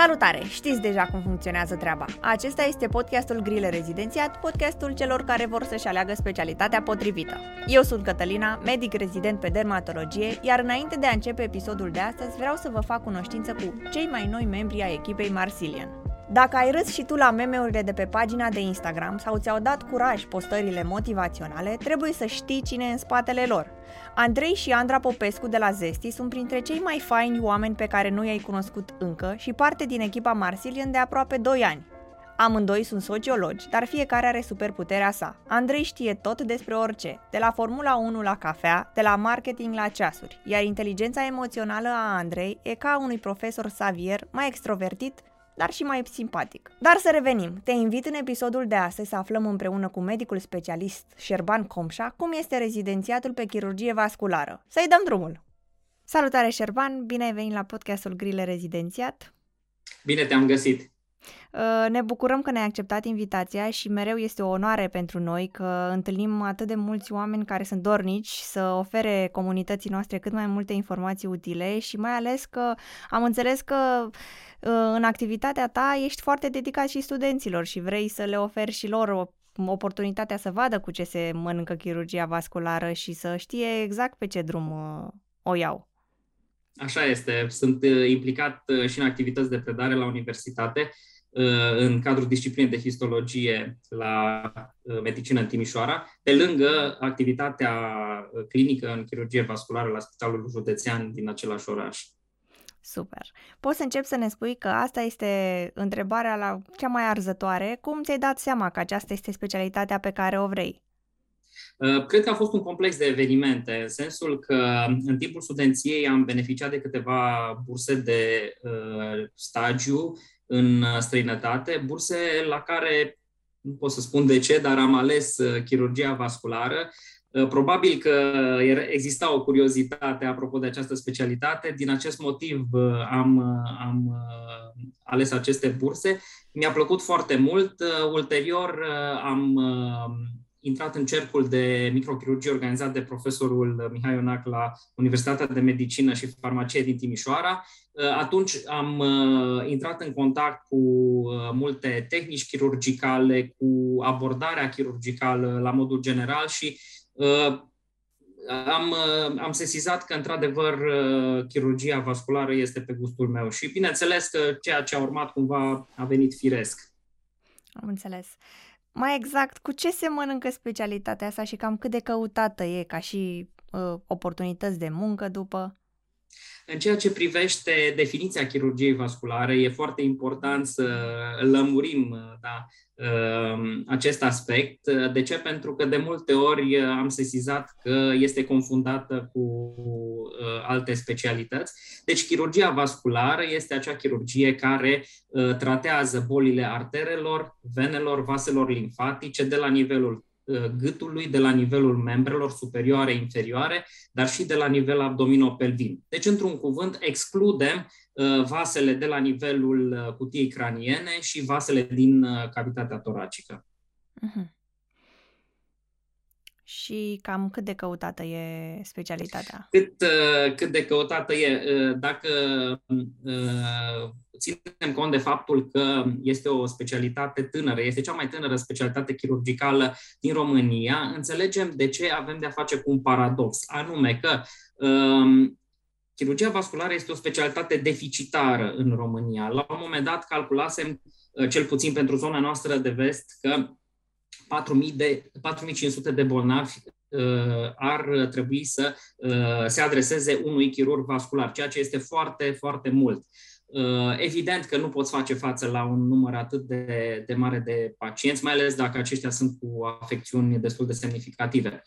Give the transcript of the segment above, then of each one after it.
Salutare! Știți deja cum funcționează treaba. Acesta este podcastul Grile Rezidențiat, podcastul celor care vor să-și aleagă specialitatea potrivită. Eu sunt Cătălina, medic rezident pe dermatologie, iar înainte de a începe episodul de astăzi, vreau să vă fac cunoștință cu cei mai noi membri ai echipei Marsilian. Dacă ai râs și tu la meme-urile de pe pagina de Instagram sau ți-au dat curaj postările motivaționale, trebuie să știi cine e în spatele lor. Andrei și Andra Popescu de la Zesti sunt printre cei mai faini oameni pe care nu i-ai cunoscut încă și parte din echipa Marsilian de aproape 2 ani. Amândoi sunt sociologi, dar fiecare are superputerea sa. Andrei știe tot despre orice, de la Formula 1 la cafea, de la marketing la ceasuri, iar inteligența emoțională a Andrei e ca unui profesor Xavier, mai extrovertit, dar și mai simpatic. Dar să revenim. Te invit în episodul de astăzi să aflăm împreună cu medicul specialist Șerban Comșa cum este rezidențiatul pe chirurgie vasculară. Să-i dăm drumul! Salutare Șerban, bine ai venit la podcastul Grile Rezidențiat. Bine te-am găsit! Uh, ne bucurăm că ne-ai acceptat invitația și mereu este o onoare pentru noi că întâlnim atât de mulți oameni care sunt dornici să ofere comunității noastre cât mai multe informații utile și mai ales că am înțeles că uh, în activitatea ta ești foarte dedicat și studenților și vrei să le oferi și lor oportunitatea să vadă cu ce se mănâncă chirurgia vasculară și să știe exact pe ce drum uh, o iau. Așa este. Sunt implicat și în activități de predare la universitate Uh, în cadrul disciplinei de histologie la uh, medicină în Timișoara, pe lângă activitatea uh, clinică în chirurgie vasculară la Spitalul Județean din același oraș. Super. Poți să încep să ne spui că asta este întrebarea la cea mai arzătoare. Cum ți-ai dat seama că aceasta este specialitatea pe care o vrei? Cred că a fost un complex de evenimente, în sensul că în timpul studenției am beneficiat de câteva burse de uh, stagiu în uh, străinătate, burse la care, nu pot să spun de ce, dar am ales uh, chirurgia vasculară. Uh, probabil că exista o curiozitate apropo de această specialitate. Din acest motiv am, am ales aceste burse. Mi-a plăcut foarte mult. Ulterior am intrat în cercul de microchirurgie organizat de profesorul Mihai Ionac la Universitatea de Medicină și Farmacie din Timișoara. Uh, atunci am uh, intrat în contact cu uh, multe tehnici chirurgicale, cu abordarea chirurgicală la modul general și am, am sesizat că, într-adevăr, chirurgia vasculară este pe gustul meu și, bineînțeles, că ceea ce a urmat cumva a venit firesc. Am înțeles. Uh, mai exact, cu ce se mănâncă specialitatea asta și cam cât de căutată e ca și uh, oportunități de muncă după? În ceea ce privește definiția chirurgiei vasculare, e foarte important să lămurim da, um, acest aspect. De ce? Pentru că de multe ori am sesizat că este confundată cu uh, alte specialități. Deci, chirurgia vasculară este acea chirurgie care uh, tratează bolile arterelor, venelor, vaselor limfatice de la nivelul Uh, gâtului, de la nivelul membrelor superioare, inferioare, dar și de la nivel abdominopelvin. Deci, într-un cuvânt, excludem uh, vasele de la nivelul uh, cutiei craniene și vasele din cavitatea toracică. Uh-huh. Și cam cât de căutată e specialitatea? Cât, cât de căutată e. Dacă ținem cont de faptul că este o specialitate tânără, este cea mai tânără specialitate chirurgicală din România, înțelegem de ce avem de-a face cu un paradox, anume că um, chirurgia vasculară este o specialitate deficitară în România. La un moment dat calculasem, uh, cel puțin pentru zona noastră de vest, că 4.000 de, 4.500 de bolnavi uh, ar trebui să uh, se adreseze unui chirurg vascular, ceea ce este foarte, foarte mult. Uh, evident că nu poți face față la un număr atât de, de mare de pacienți, mai ales dacă aceștia sunt cu afecțiuni destul de semnificative.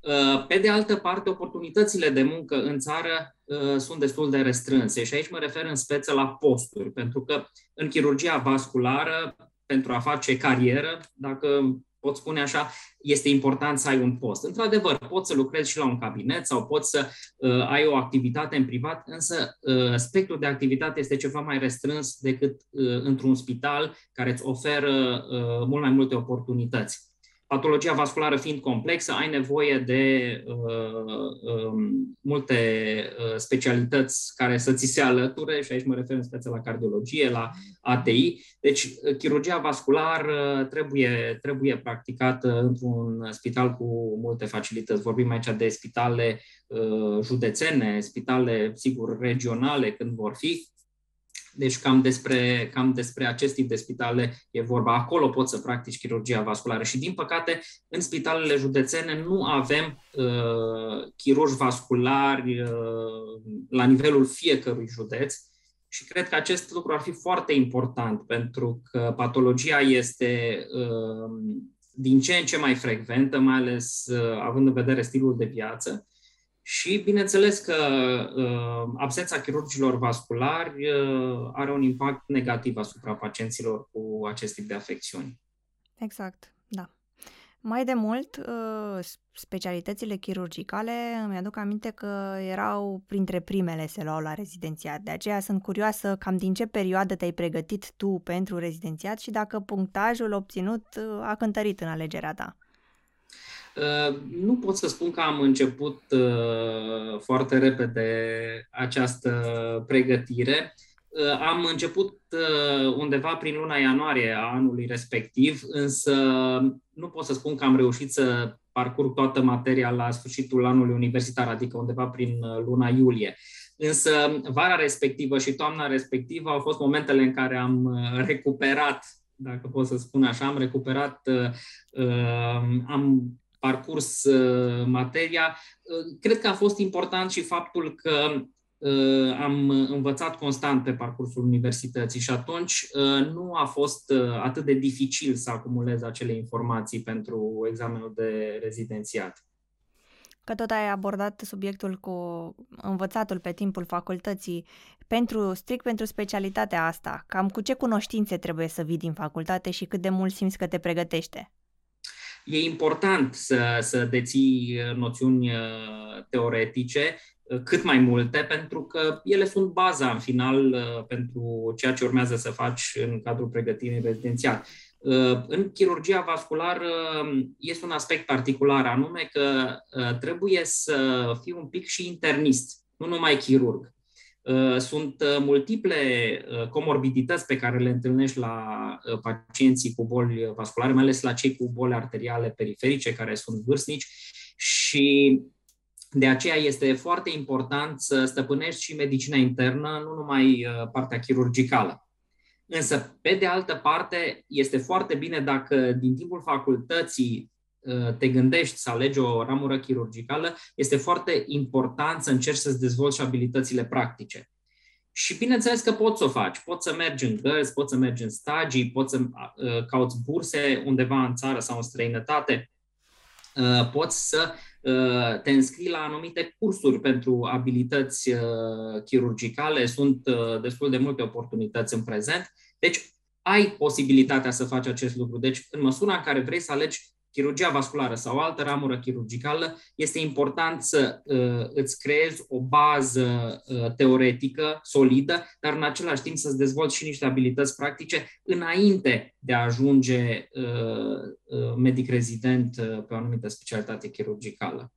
Uh, pe de altă parte, oportunitățile de muncă în țară uh, sunt destul de restrânse și aici mă refer în speță la posturi, pentru că în chirurgia vasculară, pentru a face carieră, dacă pot spune așa, este important să ai un post. Într-adevăr, poți să lucrezi și la un cabinet sau poți să uh, ai o activitate în privat, însă uh, spectrul de activitate este ceva mai restrâns decât uh, într-un spital care îți oferă uh, mult mai multe oportunități. Patologia vasculară fiind complexă, ai nevoie de uh, uh, multe uh, specialități care să ți se alăture, și aici mă refer în special la cardiologie, la ATI. Deci, uh, chirurgia vasculară trebuie, trebuie practicată într-un spital cu multe facilități. Vorbim aici de spitale uh, județene, spitale, sigur, regionale, când vor fi, deci cam despre, cam despre acest tip de spitale e vorba. Acolo poți să practici chirurgia vasculară. Și, din păcate, în spitalele județene nu avem uh, chirurgi vasculari uh, la nivelul fiecărui județ. Și cred că acest lucru ar fi foarte important pentru că patologia este uh, din ce în ce mai frecventă, mai ales uh, având în vedere stilul de viață și, bineînțeles, că uh, absența chirurgilor vasculari uh, are un impact negativ asupra pacienților cu acest tip de afecțiuni. Exact, da. Mai de mult, uh, specialitățile chirurgicale, îmi aduc aminte că erau printre primele se luau la rezidențiat. De aceea sunt curioasă cam din ce perioadă te-ai pregătit tu pentru rezidențiat și dacă punctajul obținut uh, a cântărit în alegerea ta. Uh, nu pot să spun că am început uh, foarte repede această pregătire. Uh, am început undeva prin luna ianuarie a anului respectiv, însă nu pot să spun că am reușit să parcurg toată materia la sfârșitul anului universitar, adică undeva prin luna iulie. Însă vara respectivă și toamna respectivă au fost momentele în care am recuperat, dacă pot să spun așa, am recuperat, am parcurs uh, materia. Uh, cred că a fost important și faptul că uh, am învățat constant pe parcursul universității și atunci nu a fost atât de dificil să acumulez acele informații pentru examenul de rezidențiat. Că tot ai abordat subiectul cu învățatul pe timpul facultății, pentru, strict pentru specialitatea asta, cam cu ce cunoștințe trebuie să vii din facultate și cât de mult simți că te pregătește? E important să, să deții uh, noțiuni uh, teoretice, uh, cât mai multe, pentru că ele sunt baza în final pentru ceea ce urmează să faci în cadrul pregătirii rezidențial. În chirurgia vasculară um, este un aspect particular, anume că trebuie să fii un pic și internist, nu numai chirurg. Uh, sunt uh, multiple uh, comorbidități pe care le întâlnești la pacienții cu boli vasculare, mai ales la cei cu boli arteriale periferice, care sunt vârstnici și de aceea este foarte important să stăpânești și medicina internă, nu numai partea chirurgicală. Însă, pe de altă parte, este foarte bine dacă din timpul facultății Uh, te gândești să alegi o ramură chirurgicală, este foarte important să încerci să-ți dezvolți și abilitățile practice. Și bineînțeles că poți să o faci. Poți să mergi în gărzi, poți să mergi în stagii, poți să uh, cauți burse undeva în țară sau în străinătate, uh, poți să uh, te înscrii la anumite cursuri pentru abilități uh, chirurgicale. Sunt uh, destul de multe oportunități în prezent. Deci ai posibilitatea să faci acest lucru. Deci, în măsura în care vrei să alegi chirurgia vasculară sau altă ramură chirurgicală, este important să uh, îți creezi o bază uh, teoretică solidă, dar în același timp să-ți dezvolți și niște abilități practice înainte de a ajunge uh, uh, medic rezident uh, pe o anumită specialitate chirurgicală.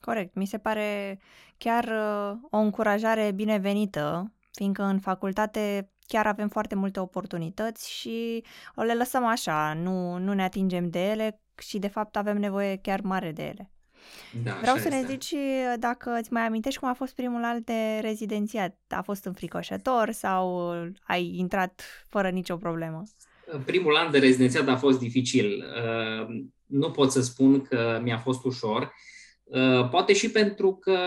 Corect. Mi se pare chiar uh, o încurajare binevenită, fiindcă în facultate chiar avem foarte multe oportunități și le lăsăm așa, nu, nu ne atingem de ele și de fapt avem nevoie chiar mare de ele. Da, Vreau să ne zici dacă îți mai amintești cum a fost primul an de rezidențiat. A fost înfricoșător sau ai intrat fără nicio problemă? Primul an de rezidențiat a fost dificil. Uh, nu pot să spun că mi-a fost ușor. Uh, poate și pentru că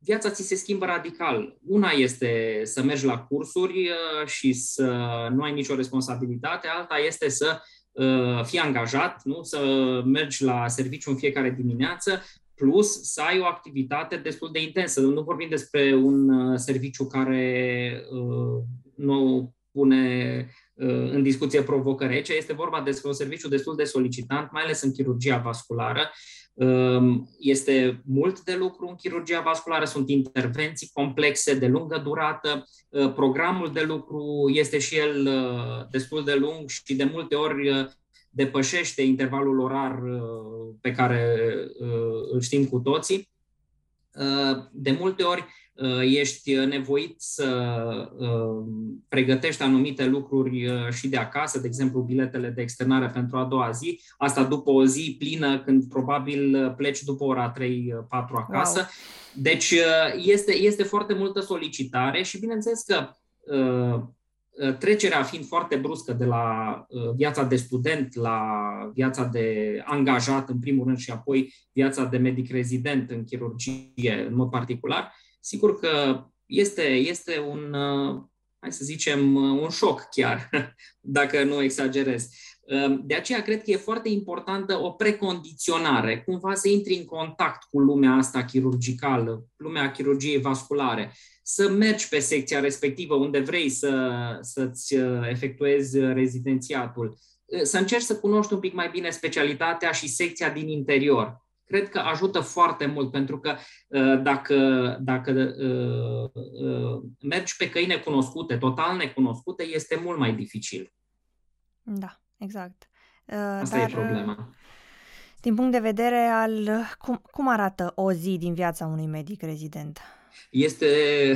viața ți se schimbă radical. Una este să mergi la cursuri uh, și să nu ai nicio responsabilitate, alta este să uh, fii angajat, nu? să mergi la serviciu în fiecare dimineață, plus să ai o activitate destul de intensă. Nu vorbim despre un uh, serviciu care nu pune în discuție provocări. Aici este vorba despre un serviciu destul de solicitant, mai ales în chirurgia vasculară, este mult de lucru în chirurgia vasculară, sunt intervenții complexe de lungă durată, programul de lucru este și el destul de lung și de multe ori depășește intervalul orar pe care îl știm cu toții. De multe ori ești nevoit să pregătești anumite lucruri și de acasă, de exemplu biletele de externare pentru a doua zi, asta după o zi plină când probabil pleci după ora 3-4 acasă. Wow. Deci este, este foarte multă solicitare și bineînțeles că Uh, trecerea fiind foarte bruscă de la uh, viața de student la viața de angajat, în primul rând, și apoi viața de medic rezident în chirurgie, în mod particular, sigur că este, este un, uh, hai să zicem, un șoc chiar, dacă nu exagerez. De aceea cred că e foarte importantă o precondiționare, cumva să intri în contact cu lumea asta chirurgicală, lumea chirurgiei vasculare, să mergi pe secția respectivă unde vrei să, să-ți uh, efectuezi rezidențiatul, uh, să încerci să cunoști un pic mai bine specialitatea și secția din interior. Cred că ajută foarte mult, pentru că uh, dacă, dacă mergi pe căi necunoscute, total necunoscute, este mult mai dificil. Da, exact. Asta Dar, e problema. Din punct de vedere al cum, cum arată o zi din viața unui medic rezident? este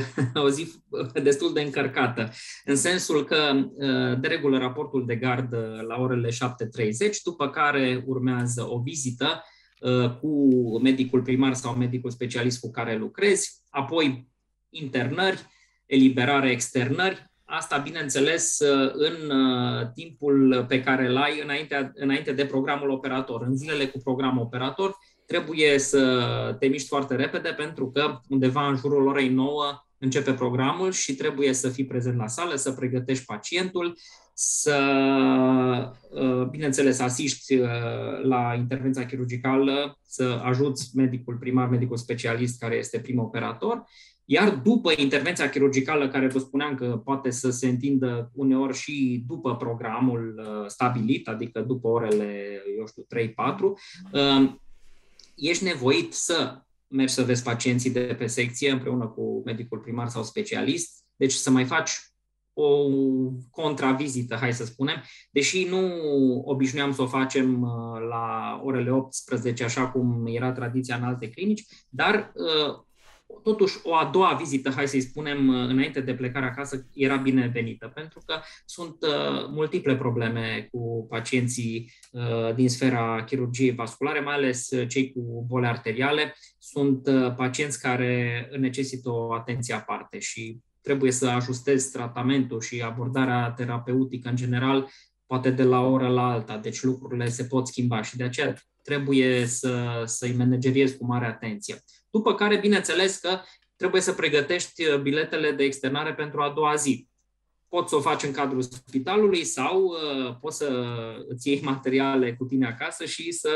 o zi destul de încărcată, în sensul că uh, de regulă raportul de gardă la orele 7.30, după care urmează o vizită uh, cu medicul primar sau medicul specialist cu care lucrezi, apoi internări, eliberare, externări, Asta, bineînțeles, uh, în timpul pe care îl ai înainte, înainte de programul operator. În zilele cu program operator, trebuie să te miști foarte repede pentru că undeva în jurul orei 9 începe programul și trebuie să fii prezent la sală, să pregătești pacientul, să, uh, bineînțeles, asiști uh, la intervenția chirurgicală, să ajuți medicul primar, medicul specialist care este prim operator, iar după intervenția chirurgicală, care vă spuneam că poate să se întindă uneori și după programul uh, stabilit, adică după orele, eu știu, 3-4, ești nevoit să mergi să vezi pacienții de pe secție împreună cu medicul primar sau specialist, deci să mai faci o contravizită, hai să spunem, deși nu obișnuiam să o facem uh, la orele 18, așa cum era tradiția în alte clinici, dar uh, totuși o a doua vizită, hai să-i spunem, uh, înainte de plecarea acasă, era binevenită, pentru că sunt uh, multiple probleme cu pacienții uh, din sfera chirurgiei vasculare, mai ales cei cu boli arteriale. Sunt pacienți care necesită o atenție aparte și trebuie să ajustezi tratamentul și abordarea terapeutică în general, poate de la o oră la alta, deci lucrurile se pot schimba și de aceea trebuie să, să-i manageriezi cu mare atenție. După care, bineînțeles că trebuie să pregătești uh, biletele de externare pentru a doua zi. Poți să o faci în cadrul spitalului sau uh, poți să îți iei materiale cu tine acasă și să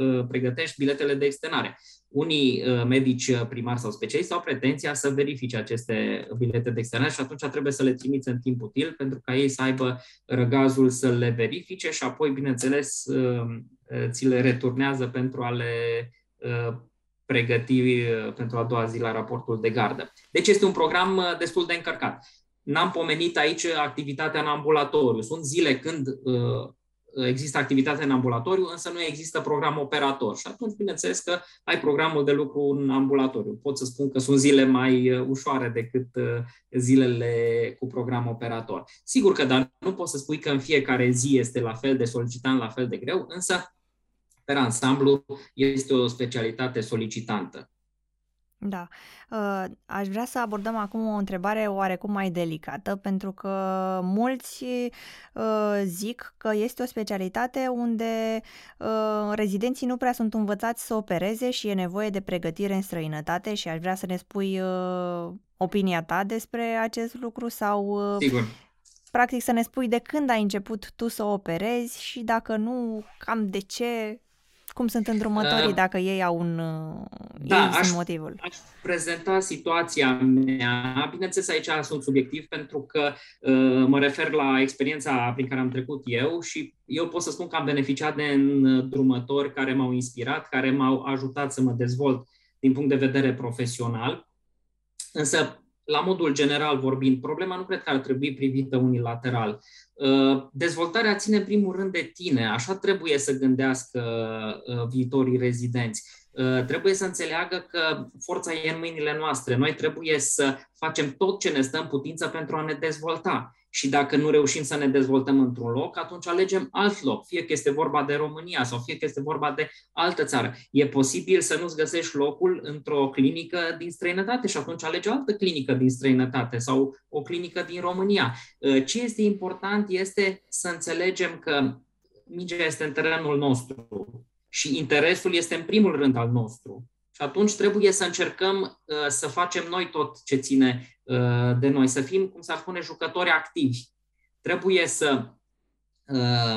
uh, pregătești biletele de externare. Unii uh, medici primari sau specialiști au pretenția să verifice aceste bilete de externare și atunci trebuie să le trimiți în timp util pentru ca ei să aibă răgazul să le verifice și apoi, bineînțeles, uh, ți le returnează pentru a le uh, pregăti uh, pentru a doua zi la raportul de gardă. Deci este un program uh, destul de încărcat. N-am pomenit aici activitatea în ambulatoriu. Sunt zile când uh, există activitate în ambulatoriu, însă nu există program operator. Și atunci, bineînțeles că ai programul de lucru în ambulatoriu. Pot să spun că sunt zile mai ușoare decât zilele cu program operator. Sigur că, dar nu poți să spui că în fiecare zi este la fel de solicitant, la fel de greu, însă per ansamblu, este o specialitate solicitantă. Da. Uh, aș vrea să abordăm acum o întrebare oarecum mai delicată, pentru că mulți uh, zic că este o specialitate unde uh, rezidenții nu prea sunt învățați să opereze și e nevoie de pregătire în străinătate și aș vrea să ne spui opinia ta despre acest lucru sau Sigur. practic să ne spui de când ai început tu să operezi și dacă nu, cam de ce cum sunt îndrumătorii uh, dacă ei au un uh, da, ei aș, motivul? Aș prezenta situația mea. Bineînțeles, aici sunt subiectiv pentru că uh, mă refer la experiența prin care am trecut eu și eu pot să spun că am beneficiat de îndrumători care m-au inspirat, care m-au ajutat să mă dezvolt din punct de vedere profesional. Însă la modul general vorbind, problema nu cred că ar trebui privită unilateral. Uh, dezvoltarea ține în primul rând de tine, așa trebuie să gândească uh, viitorii rezidenți. Uh, trebuie să înțeleagă că forța e în mâinile noastre. Noi trebuie să facem tot ce ne stă în putință pentru a ne dezvolta și dacă nu reușim să ne dezvoltăm într-un loc, atunci alegem alt loc, fie că este vorba de România sau fie că este vorba de altă țară. E posibil să nu-ți găsești locul într-o clinică din străinătate și atunci alegi o altă clinică din străinătate sau o clinică din România. Ce este important este să înțelegem că mingea este în terenul nostru și interesul este în primul rând al nostru. Și atunci trebuie să încercăm uh, să facem noi tot ce ține uh, de noi, să fim, cum s-ar spune, jucători activi. Trebuie să, uh,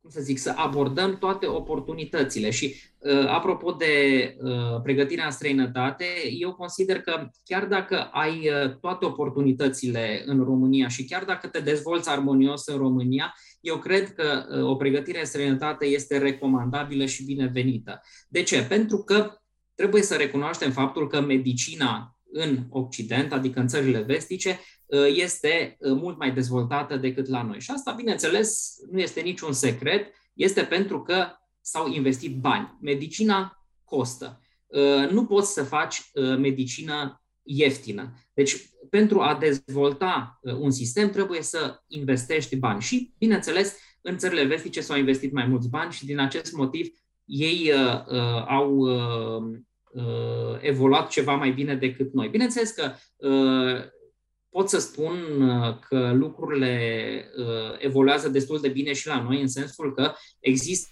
cum să zic, să abordăm toate oportunitățile. Și apropo de pregătirea în străinătate, eu consider că chiar dacă ai toate oportunitățile în România și chiar dacă te dezvolți armonios în România, eu cred că o pregătire în străinătate este recomandabilă și binevenită. De ce? Pentru că trebuie să recunoaștem faptul că medicina în Occident, adică în țările vestice, ă, este ă, mult mai dezvoltată decât la noi. Și asta, bineînțeles, nu este niciun secret, este pentru că s-au investit bani. Medicina costă. Ă, nu poți să faci medicină ieftină. Deci, pentru a dezvolta un sistem, trebuie să investești bani. Și, bineînțeles, în țările vestice s-au investit mai mulți bani și din acest motiv ei uh, uh, au uh, uh, evoluat ceva mai bine decât noi. Bineînțeles că uh, pot să spun uh, că lucrurile uh, evoluează destul de bine și la noi, în sensul că există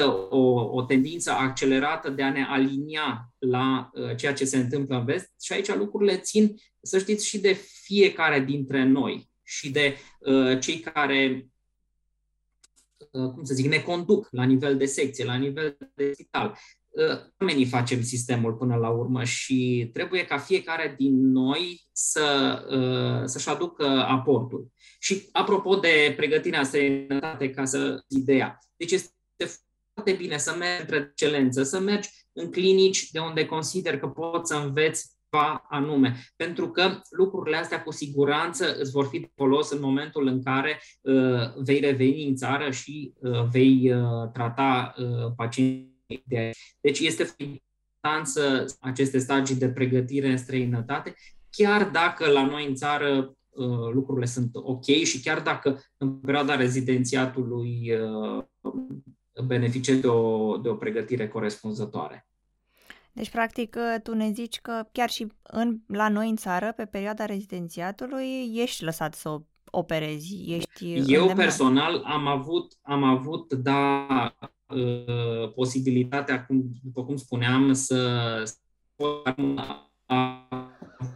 o, o tendință accelerată de a ne alinia la uh, ceea ce se întâmplă în vest și aici lucrurile țin, să știți, și de fiecare dintre noi și de uh, cei care Uh, cum să zic, ne conduc la nivel de secție, la nivel de spital. Uh, oamenii facem sistemul până la urmă și trebuie ca fiecare din noi să, uh, să-și aducă aportul. Și apropo de pregătirea străinătate, ca să ideea, deci este foarte bine să mergi între excelență, să mergi în clinici de unde consider că poți să înveți ceva anume. Pentru că lucrurile astea cu siguranță îți vor fi de folos în momentul în care uh, vei reveni în țară și uh, vei uh, trata uh, pacienții. Deci este important să aceste stagii de pregătire în străinătate, chiar dacă la noi în țară uh, lucrurile sunt ok și chiar dacă în perioada rezidențiatului uh, beneficiezi de o, de o pregătire corespunzătoare. Deci, practic, tu ne zici că chiar și în, la noi în țară, pe perioada rezidențiatului, ești lăsat să operezi, ești Eu îndemnat. personal am avut, am avut, da, uh, posibilitatea, cum, după cum spuneam, să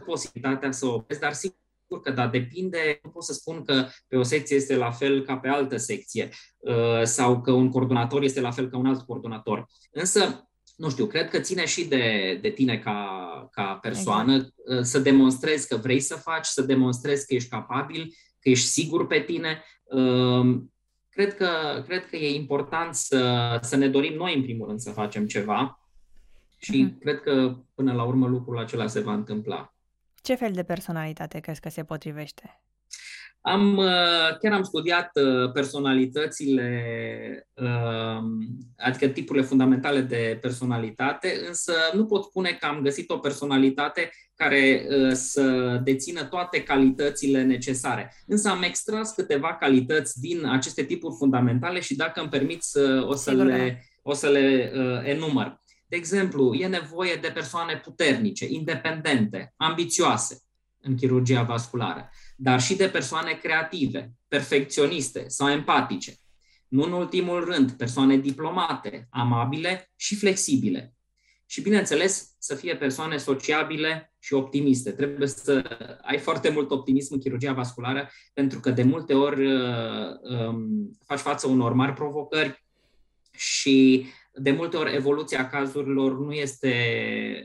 posibilitatea să operez, dar sigur că da, depinde, nu pot să spun că pe o secție este la fel ca pe altă secție uh, sau că un coordonator este la fel ca un alt coordonator. Însă, nu știu, cred că ține și de, de tine ca, ca persoană exact. Uh, să demonstrezi că vrei să faci, să demonstrezi că ești capabil, că ești sigur pe tine. Um, cred că, cred că e important să, să ne dorim noi, în primul rând, să facem ceva și uh-huh. cred că, până la urmă, lucrul acela se va întâmpla. Ce fel de personalitate crezi că se potrivește? Am, uh, chiar am studiat uh, personalitățile, um, adică tipurile fundamentale de personalitate, însă nu pot spune că am găsit o personalitate care uh, să dețină toate calitățile necesare. Însă am extras câteva calități din aceste tipuri fundamentale și dacă îmi permit o să le, o să le enumăr. De exemplu, e nevoie de persoane puternice, independente, ambițioase în chirurgia vasculară dar și de persoane creative, perfecționiste sau empatice. Nu în ultimul rând, persoane diplomate, amabile și flexibile. Și, bineînțeles, să fie persoane sociabile și optimiste. Trebuie să ai foarte mult optimism în chirurgia vasculară, pentru că de multe ori uh, um, faci față unor mari provocări și de multe ori evoluția cazurilor nu este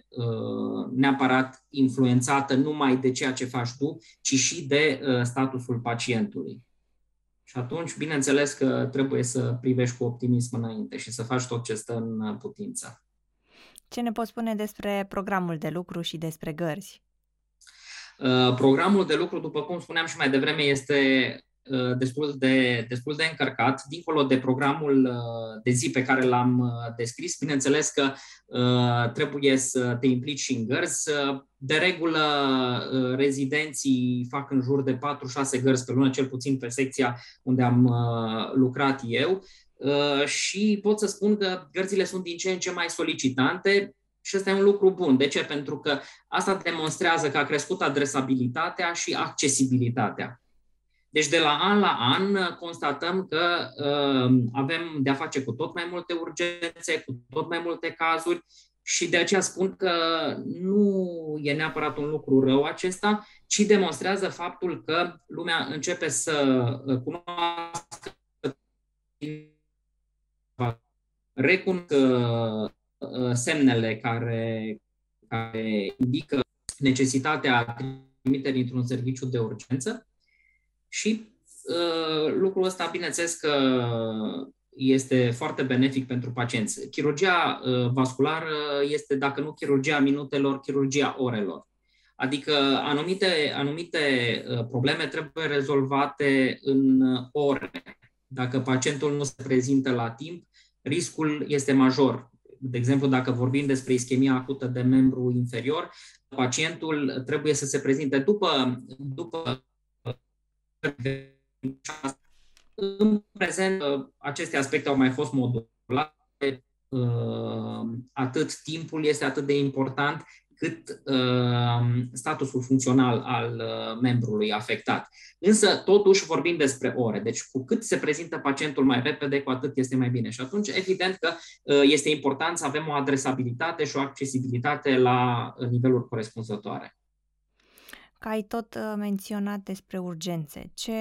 uh, neapărat influențată numai de ceea ce faci tu, ci și de uh, statusul pacientului. Și atunci, bineînțeles că trebuie să privești cu optimism înainte și să faci tot ce stă în putință. Ce ne poți spune despre programul de lucru și despre gărzi? Programul de lucru, după cum spuneam și mai devreme, este Uh, destul de, destul de încărcat, dincolo de programul uh, de zi pe care l-am uh, descris. Bineînțeles că trebuie să te implici și în gărzi. De regulă, rezidenții fac în jur de 4-6 gărzi pe lună, cel puțin pe secția unde am lucrat eu. Și pot să spun că gărzile sunt din ce în ce mai solicitante, și ăsta e un lucru bun. De ce? Pentru că asta demonstrează că a crescut adresabilitatea și accesibilitatea. Deci de la an la an constatăm că uh, avem de-a face cu tot mai multe urgențe, cu tot mai multe cazuri și de aceea spun că nu e neapărat un lucru rău acesta, ci demonstrează faptul că lumea începe să uh, cunoască recunosc uh, semnele care, care indică necesitatea trimiterii într-un serviciu de urgență și uh, lucrul ăsta, bineînțeles că este foarte benefic pentru pacienți. Chirurgia uh, vasculară este, dacă nu chirurgia minutelor, chirurgia orelor. Adică anumite, anumite uh, probleme trebuie rezolvate în ore. Dacă pacientul nu se prezintă la timp, riscul este major. De exemplu, dacă vorbim despre ischemia acută de membru inferior, pacientul trebuie să se prezinte după, după în prezent, aceste aspecte au mai fost modulate, uh, atât timpul este atât de important, cât uh, statusul funcțional al uh, membrului afectat. Însă, totuși, vorbim despre ore. Deci, cu cât se prezintă pacientul mai repede, cu atât este mai bine. Și atunci, evident că este important să avem o adresabilitate și o accesibilitate la niveluri corespunzătoare că ai tot uh, menționat despre urgențe. Ce,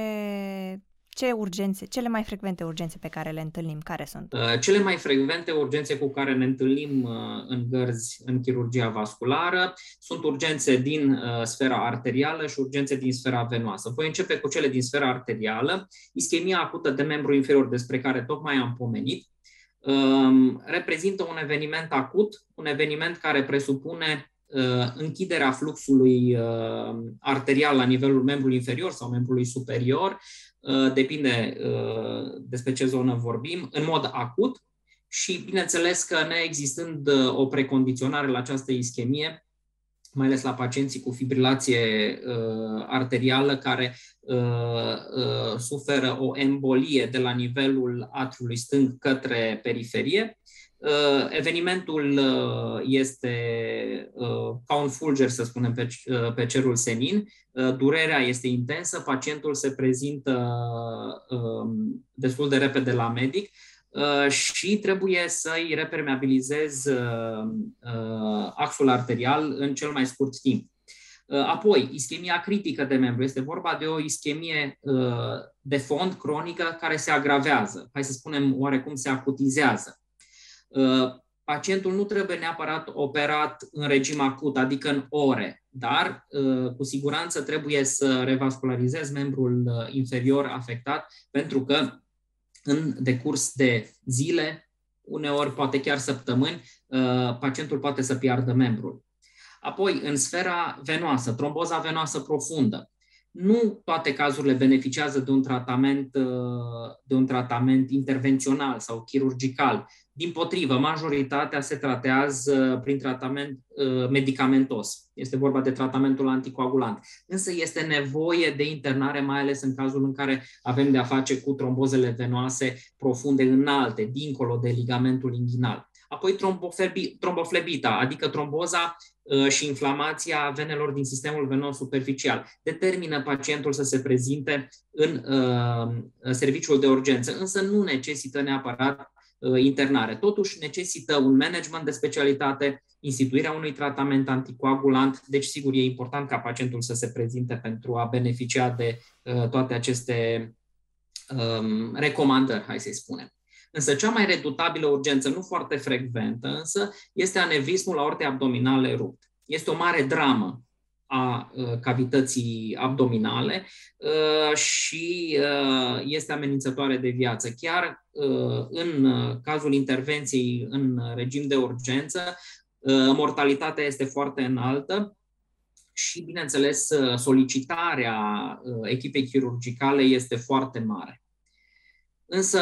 ce urgențe, cele mai frecvente urgențe pe care le întâlnim, care sunt? Uh, cele mai frecvente urgențe cu care ne întâlnim uh, în gărzi în chirurgia vasculară sunt urgențe din sfera arterială și urgențe din sfera venoasă. Voi începe cu cele din sfera arterială. Ischemia acută de membru inferior, despre care tocmai am pomenit, um, reprezintă un eveniment acut, un eveniment care presupune Uh, închiderea fluxului uh, arterial la nivelul membrului inferior sau membrului superior, uh, depinde despre ce zonă vorbim, în mod acut. Și bineînțeles că neexistând o precondiționare la această ischemie, mai ales la pacienții cu fibrilație uh, arterială care uh, uh, suferă o embolie de la nivelul atriului stâng către periferie, Uh, evenimentul uh, este uh, ca un fulger, să spunem, pe, pe cerul senin. Durerea este intensă, pacientul se prezintă um, destul de repede la medic și trebuie să-i repermeabilizez axul arterial în cel mai scurt timp. Apoi, ischemia critică de membru. Este vorba de o ischemie de fond cronică care se agravează. Hai să spunem oarecum se acutizează. Uh, pacientul nu trebuie neapărat operat în regim acut, adică în ore, dar uh, cu siguranță trebuie să revascularizezi membrul uh, inferior afectat, pentru că în decurs de zile, uneori poate chiar săptămâni, pacientul poate să piardă membrul. Apoi, în sfera venoasă, tromboza venoasă profundă. Nu toate cazurile beneficiază de un tratament, de un tratament intervențional sau chirurgical. Din potrivă, majoritatea se tratează prin tratament uh, medicamentos. Este vorba de tratamentul anticoagulant. Însă este nevoie de internare, mai ales în cazul în care avem de-a face cu trombozele venoase profunde înalte, dincolo de ligamentul inghinal. Apoi tromboflebita, adică tromboza uh, și inflamația venelor din sistemul venos superficial. Determină pacientul să se prezinte în uh, serviciul de urgență, însă nu necesită neapărat Uh, internare. Totuși necesită un management de specialitate, instituirea unui tratament anticoagulant, deci sigur e important ca pacientul să se prezinte pentru a beneficia de uh, toate aceste um, recomandări, hai să-i spunem. Însă cea mai redutabilă urgență, nu foarte frecventă, însă este anevrismul aortei abdominale rupt. Este o mare dramă a uh, cavității abdominale uh, și uh, este amenințătoare de viață. Chiar în cazul intervenției în regim de urgență, mortalitatea este foarte înaltă și, bineînțeles, solicitarea echipei chirurgicale este foarte mare. Însă,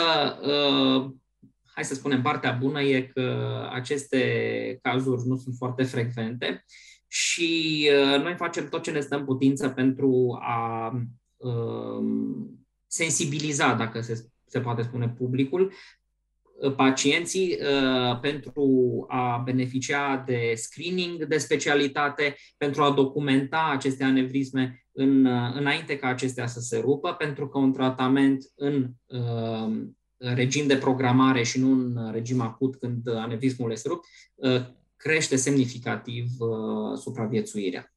hai să spunem, partea bună e că aceste cazuri nu sunt foarte frecvente și noi facem tot ce ne stă în putință pentru a sensibiliza, dacă se, se poate spune, publicul, uh, pacienții uh, pentru a beneficia de screening de specialitate, pentru a documenta aceste anevrisme în, uh, înainte ca acestea să se rupă, pentru că un tratament în regim de programare și nu în regim acut când anevrismul este rupt, crește semnificativ supraviețuirea.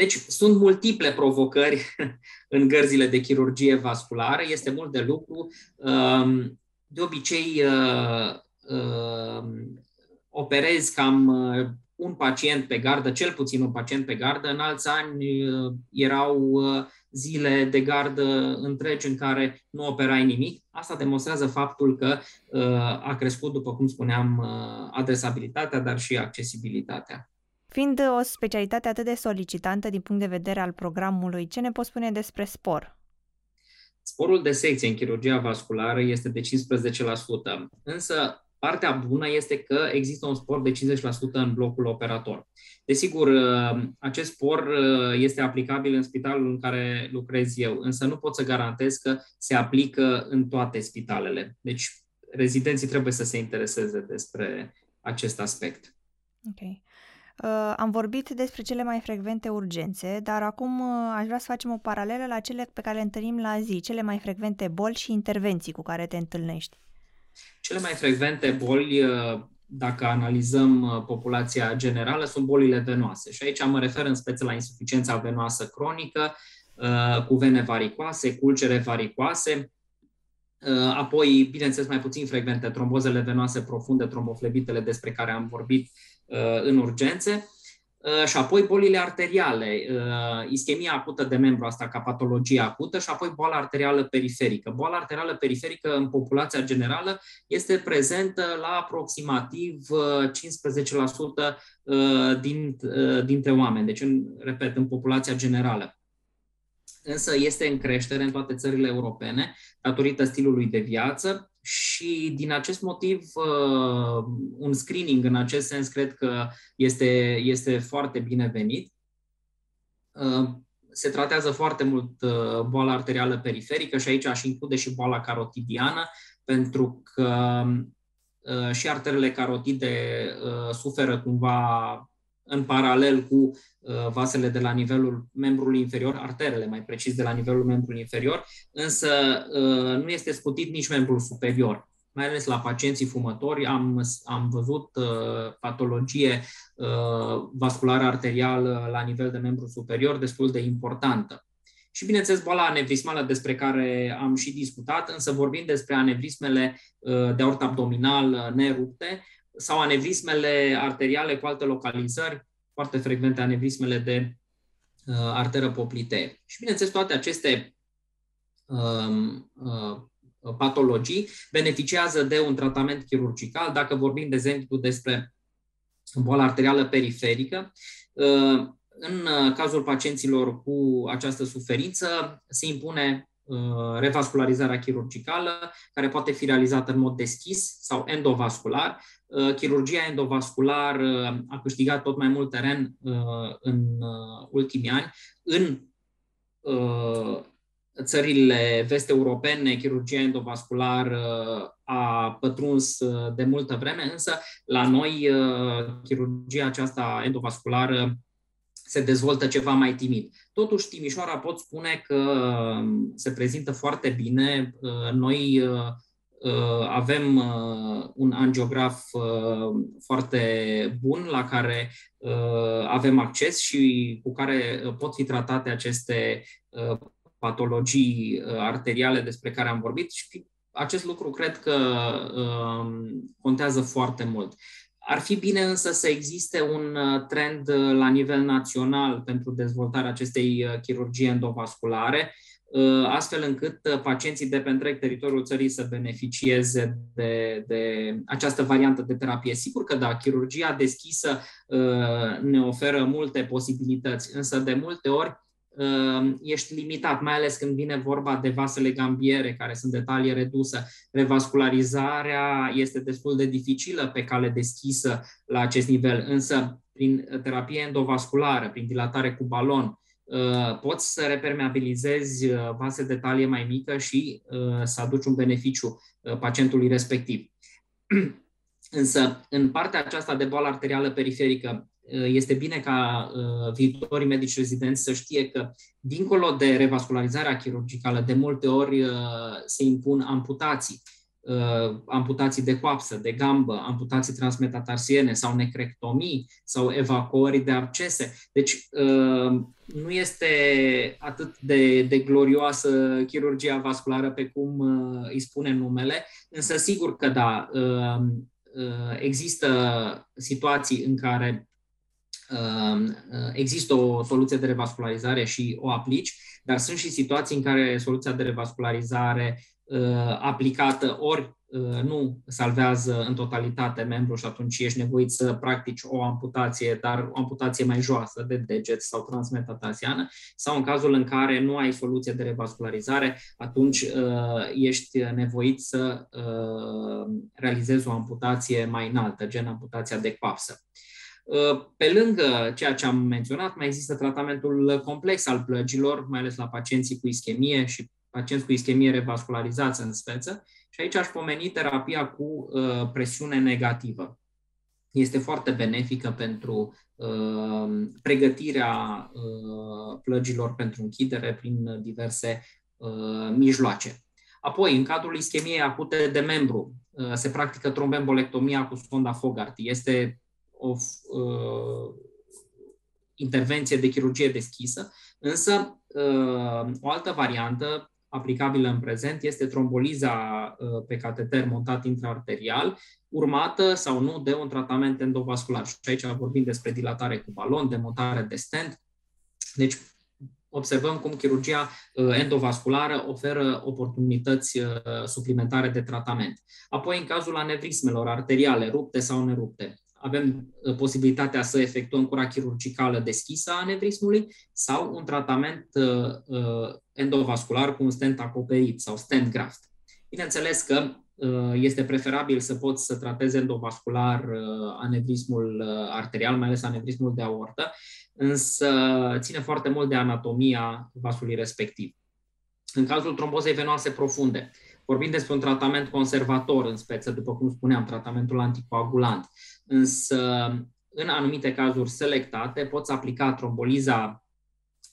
Deci sunt multiple provocări în gărzile de chirurgie vasculară, este mult de lucru. Um, de obicei uh, um, operez cam uh, un pacient pe gardă, cel puțin un pacient pe gardă. În alți ani uh, erau zile de gardă întregi în care nu operai nimic. Asta demonstrează faptul că a crescut, după cum spuneam, adresabilitatea, dar și accesibilitatea. Fiind o specialitate atât de solicitantă din punct de vedere al programului, ce ne poți spune despre spor? Sporul de secție în chirurgia vasculară este de 15%, însă partea bună este că există un spor de 50% în blocul operator. Desigur, acest spor este aplicabil în spitalul în care lucrez eu, însă nu pot să garantez că se aplică în toate spitalele. Deci, rezidenții trebuie să se intereseze despre acest aspect. Okay. Uh, am vorbit despre cele mai frecvente urgențe, dar acum uh, aș vrea să facem o paralelă la cele pe care le întâlnim la zi, cele mai frecvente boli și intervenții cu care te întâlnești. Cele mai frecvente boli, uh, dacă analizăm populația generală, sunt bolile venoase. Și aici mă refer în speță la insuficiența venoasă cronică, cu vene varicoase, culcere varicoase, apoi, bineînțeles, mai puțin frecvente, trombozele venoase profunde, tromboflebitele despre care am vorbit Uh, în urgențe. Uh, și apoi bolile arteriale, uh, ischemia acută de membru, asta ca patologie acută, și apoi boala arterială periferică. Boala arterială periferică în populația generală este prezentă la aproximativ 15% din, dintre oameni, deci, în, repet, în populația generală. Însă este în creștere în toate țările europene datorită stilului de viață și din acest motiv uh, un screening în acest sens cred că este, este foarte binevenit. Uh, se tratează foarte mult uh, boala arterială periferică și aici aș include și boala carotidiană, pentru că și arterele carotide suferă cumva în paralel cu uh, vasele de la nivelul membrului inferior, arterele mai precis de la nivelul membrului inferior, însă uh, nu este scutit nici membrul superior. Mai ales la pacienții fumători am, am văzut uh, patologie vasculară arterială la nivel de membru superior destul de importantă. Și, bineînțeles, boala anevrismală despre care am și discutat, însă vorbim despre anevrismele de ort abdominal nerupte, sau anevrismele arteriale cu alte localizări, foarte frecvente anevrismele de uh, arteră poplitee. Și, bineînțeles, toate aceste um, uh, patologii beneficiază de un tratament chirurgical. Dacă vorbim, de exemplu, despre boala arterială periferică, uh, în cazul pacienților cu această suferință se impune uh, revascularizarea chirurgicală, care poate fi realizată în mod deschis sau endovascular, Uh, chirurgia endovasculară a câștigat tot mai mult teren uh, în uh, ultimii ani. În țările vest-europene, chirurgia endovasculară a pătruns de multă vreme, însă la noi chirurgia aceasta endovasculară se dezvoltă ceva mai timid. Totuși, Timișoara pot spune că se prezintă foarte bine. Noi Uh, avem uh, un angiograf uh, foarte bun la care avem acces și cu care pot fi tratate aceste patologii arteriale despre care am vorbit și acest lucru cred că contează foarte mult. Ar fi bine însă să existe un trend la nivel național pentru dezvoltarea acestei chirurgii endovasculare, astfel încât pacienții de pe întreg teritoriul țării să beneficieze de, de această variantă de terapie. Sigur că da, chirurgia deschisă ne oferă multe posibilități, însă de multe ori Ehm, ești limitat, mai ales când vine vorba de vasele gambiere, care sunt de talie redusă. Revascularizarea este destul de dificilă pe cale deschisă la acest nivel, însă prin terapie endovasculară, prin dilatare cu balon, ehm, poți să repermeabilizezi ehm, vase de talie mai mică și să aduci un beneficiu pacientului respectiv. Însă, în partea aceasta de boală arterială periferică, Uh, este bine ca uh, viitorii medici rezidenți să știe că, dincolo de revascularizarea chirurgicală, de multe ori uh, se impun amputații, amputații de coapsă, de gambă, amputații transmetatarsiene sau necrectomii sau evacuări de abcese. Deci nu este atât de, de glorioasă chirurgia vasculară pe cum îi spune numele, însă sigur că da, există situații în care Ehm, eh, există o soluție de revascularizare și o aplici, dar sunt și situații în care soluția de revascularizare eh, aplicată ori eh, nu salvează în totalitate membrul și atunci ești nevoit să practici o amputație, dar o amputație mai joasă de deget sau transmetatarsiană, sau în cazul în care nu ai soluție de revascularizare, atunci ești nevoit să realizezi o amputație mai înaltă, gen amputația de coapsă. Uh, pe lângă ceea ce am menționat, mai există tratamentul complex al plăgilor, mai ales la pacienții cu ischemie și pacienți cu ischemie revascularizați în speță. Și aici aș pomeni terapia cu uh, presiune negativă. Este foarte benefică pentru uh, pregătirea plăgilor pentru închidere prin diverse mijloace. Apoi, în cadrul ischemiei acute de membru, se practică trombembolectomia cu sonda Fogarty. Este o uh, intervenție de chirurgie deschisă, însă uh, o altă variantă aplicabilă în prezent este tromboliza uh, pe cateter montat intraarterial, urmată sau nu de un tratament endovascular. Și aici vorbim despre dilatare cu balon, demontare de stent. Deci observăm cum chirurgia uh, endovasculară oferă oportunități uh, suplimentare de tratament. Apoi, în cazul anevrismelor arteriale rupte sau nerupte, avem uh, posibilitatea să efectuăm cura chirurgicală deschisă a anevrismului sau un tratament uh, uh, endovascular cu un stent acoperit sau stent graft. Bineînțeles că este preferabil să poți să tratezi endovascular anevrismul arterial, mai ales anevrismul de aortă, însă ține foarte mult de anatomia vasului respectiv. În cazul trombozei venoase profunde, vorbim despre un tratament conservator în speță, după cum spuneam, tratamentul anticoagulant însă în anumite cazuri selectate poți aplica tromboliza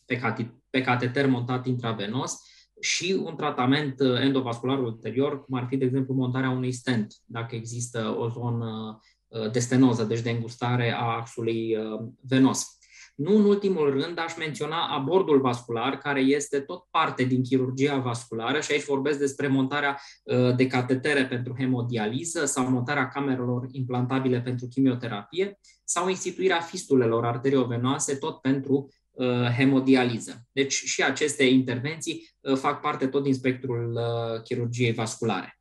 pe, cat- pe cateter montat intravenos și un tratament uh, endovascular ulterior, cum ar fi, de exemplu, montarea unui stent, dacă există o zonă uh, de stenoză, deci de îngustare a axului uh, venos. Nu în ultimul rând aș menționa abordul vascular, care este tot parte din chirurgia vasculară și aici vorbesc despre montarea uh, de catetere pentru hemodializă sau montarea camerelor implantabile pentru chimioterapie sau instituirea fistulelor arteriovenoase tot pentru uh, hemodializă. Deci și aceste intervenții uh, fac parte tot din spectrul chirurgiei vasculare.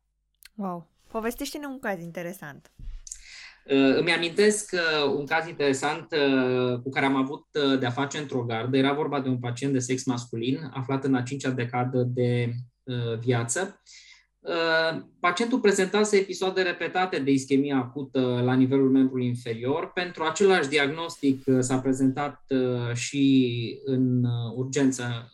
Wow! Povestește-ne un caz interesant. Uh, îmi amintesc uh, un caz interesant uh, cu care am avut de-a face într-o gardă. Era vorba de un pacient de sex masculin aflat în a cincea decadă de viață. Pacientul prezentase episoade repetate de ischemie acută la nivelul membrului inferior. Pentru același diagnostic s-a prezentat și în urgență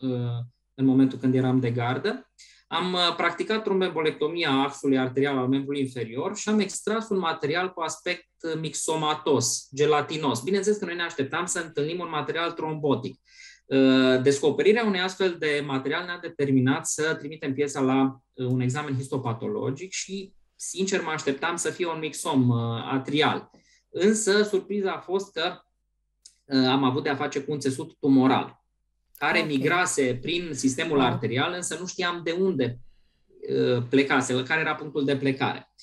în momentul când eram de gardă. Am uh, practicat trombembolectomia axului arterial al membrului inferior și am extras un material cu aspect uh, mixomatos, gelatinos. Bineînțeles că noi ne așteptam să întâlnim un material trombotic. Uh, descoperirea unui astfel de material ne-a determinat să trimitem piesa la un examen histopatologic și, sincer, mă așteptam să fie un mixom atrial. Însă, surpriza a fost că am avut de-a face cu un țesut tumoral care okay. migrase prin sistemul wow. arterial, însă nu știam de unde uh, plecase, care era punctul de plecare.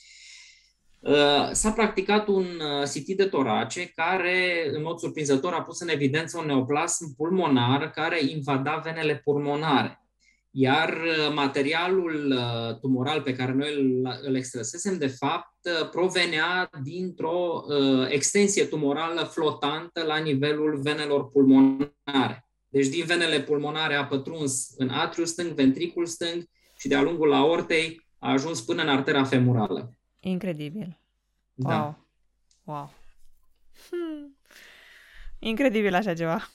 Uh, s-a practicat un CT uh, de torace care, în mod surprinzător, a pus în evidență un neoplasm pulmonar care invada venele pulmonare. Iar uh, materialul tumoral pe care noi îl, extrăsesem, de fapt, provenea dintr-o extensie tumorală flotantă la nivelul venelor pulmonare. Deci din venele pulmonare a pătruns în atriul stâng, ventricul stâng și de-a lungul aortei a ajuns până în artera femurală. Incredibil. Da. Wow. Wow. Hmm. Incredibil așa ceva.